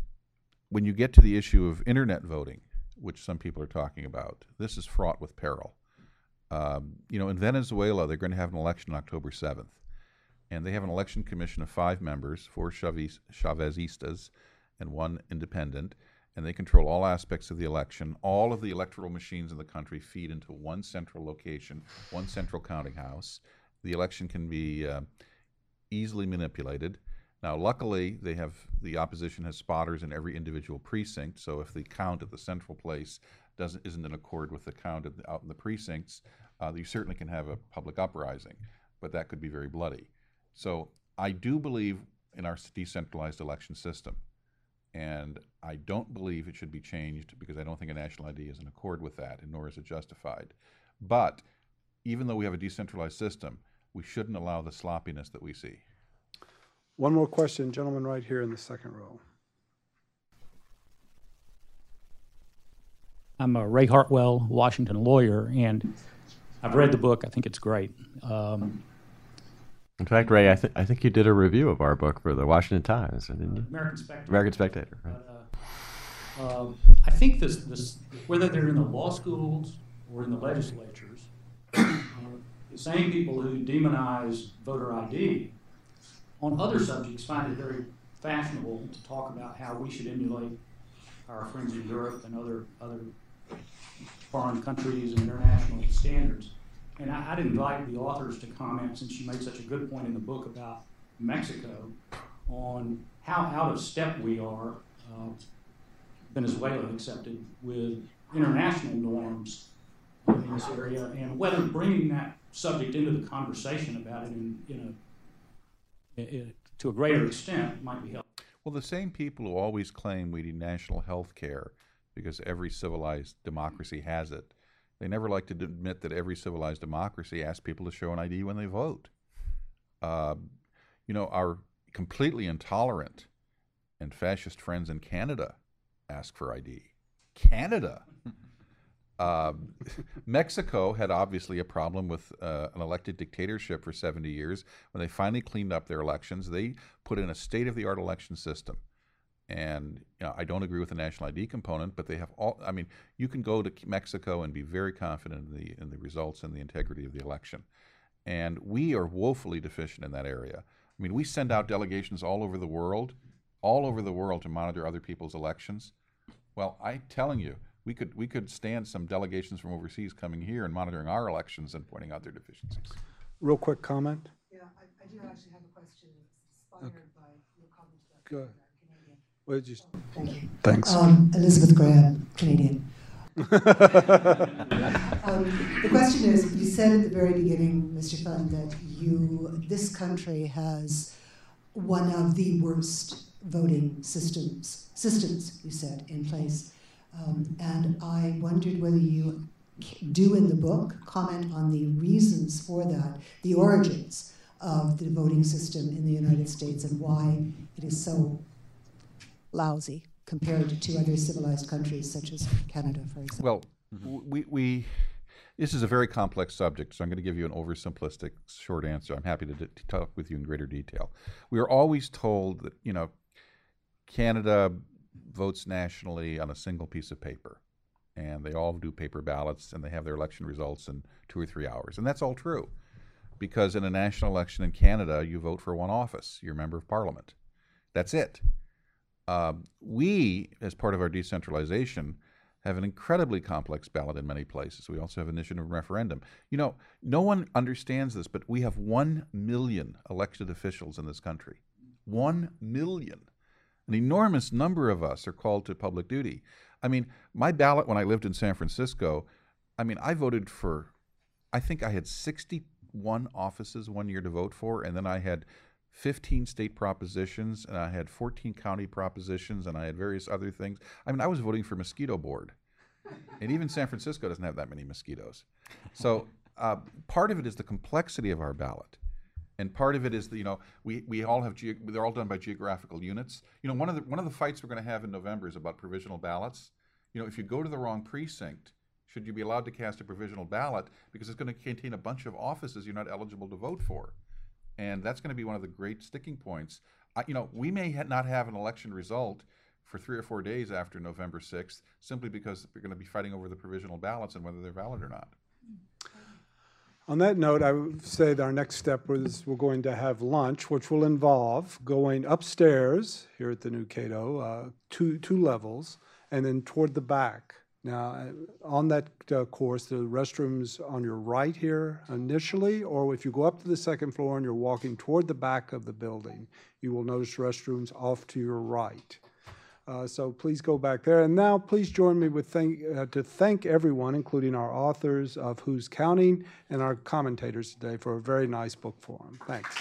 when you get to the issue of internet voting, which some people are talking about, this is fraught with peril. Um, you know, in Venezuela, they're going to have an election on October 7th. And they have an election commission of five members, four Chavez, Chavezistas and one independent. And they control all aspects of the election. All of the electoral machines in the country feed into one central location, one central counting house. The election can be uh, easily manipulated. Now, luckily, they have the opposition has spotters in every individual precinct. So if the count at the central place doesn't isn't in accord with the count the, out in the precincts, uh, you certainly can have a public uprising, but that could be very bloody. So I do believe in our decentralized election system, and I don't believe it should be changed because I don't think a national ID is in accord with that, and nor is it justified. But even though we have a decentralized system, we shouldn't allow the sloppiness that we see. One more question, gentleman right here in the second row. I'm a Ray Hartwell, Washington lawyer, and I've read the book. I think it's great. Um, In fact, Ray, I, th- I think you did a review of our book for the Washington Times, didn't you? American Spectator. American Spectator. Right? Uh, um, I think this, this, whether they're in the law schools or in the legislatures, uh, the same people who demonize voter ID on other subjects find it very fashionable to talk about how we should emulate our friends in Europe and other other foreign countries and international standards. And I, I'd invite the authors to comment, since you made such a good point in the book about Mexico, on how out of step we are, uh, Venezuela accepted, with international norms in this area, and whether bringing that subject into the conversation about it in, in a it, to a greater extent might be helpful. Well, the same people who always claim we need national health care because every civilized democracy has it, they never like to admit that every civilized democracy asks people to show an ID when they vote. Uh, you know, our completely intolerant and fascist friends in Canada ask for ID. Canada. Uh, Mexico had obviously a problem with uh, an elected dictatorship for 70 years. When they finally cleaned up their elections, they put in a state of the art election system. And you know, I don't agree with the national ID component, but they have all. I mean, you can go to Mexico and be very confident in the in the results and the integrity of the election. And we are woefully deficient in that area. I mean, we send out delegations all over the world, all over the world to monitor other people's elections. Well, I'm telling you, we could we could stand some delegations from overseas coming here and monitoring our elections and pointing out their deficiencies. Real quick comment. Yeah, I, I do actually have a question inspired by your comment about Go ahead. Canadian. Well, just, Thank you. thanks. Um, Elizabeth Graham, Canadian. Um, the question is, you said at the very beginning, Mr. Fund, that you, this country has one of the worst voting systems, systems, you said, in place. Um, and I wondered whether you do in the book comment on the reasons for that, the origins of the voting system in the United States and why it is so lousy compared to other civilized countries such as Canada, for example. Well, we, we this is a very complex subject, so I'm going to give you an oversimplistic short answer. I'm happy to, to talk with you in greater detail. We are always told that you know Canada votes nationally on a single piece of paper, and they all do paper ballots, and they have their election results in two or three hours, and that's all true, because in a national election in Canada, you vote for one office, you're a member of parliament. That's it. Um, we, as part of our decentralization, have an incredibly complex ballot in many places. We also have initiative referendum. You know, no one understands this, but we have one million elected officials in this country. One million. An enormous number of us are called to public duty. I mean, my ballot when I lived in San Francisco, I mean, I voted for, I think I had 61 offices one year to vote for, and then I had 15 state propositions, and I had 14 county propositions, and I had various other things. I mean, I was voting for mosquito board. And even San Francisco doesn't have that many mosquitoes. So uh, part of it is the complexity of our ballot. And part of it is that, you know, we, we all have, geo- they're all done by geographical units. You know, one of the, one of the fights we're going to have in November is about provisional ballots. You know, if you go to the wrong precinct, should you be allowed to cast a provisional ballot? Because it's going to contain a bunch of offices you're not eligible to vote for. And that's going to be one of the great sticking points. I, you know, we may ha- not have an election result for three or four days after November 6th simply because we're going to be fighting over the provisional ballots and whether they're valid or not. On that note, I would say that our next step is we're going to have lunch, which will involve going upstairs here at the new Cato, uh, two, two levels, and then toward the back. Now, uh, on that uh, course, the restrooms on your right here initially, or if you go up to the second floor and you're walking toward the back of the building, you will notice restrooms off to your right. Uh, so please go back there. And now, please join me with thank, uh, to thank everyone, including our authors of Who's Counting and our commentators today, for a very nice book forum. Thanks.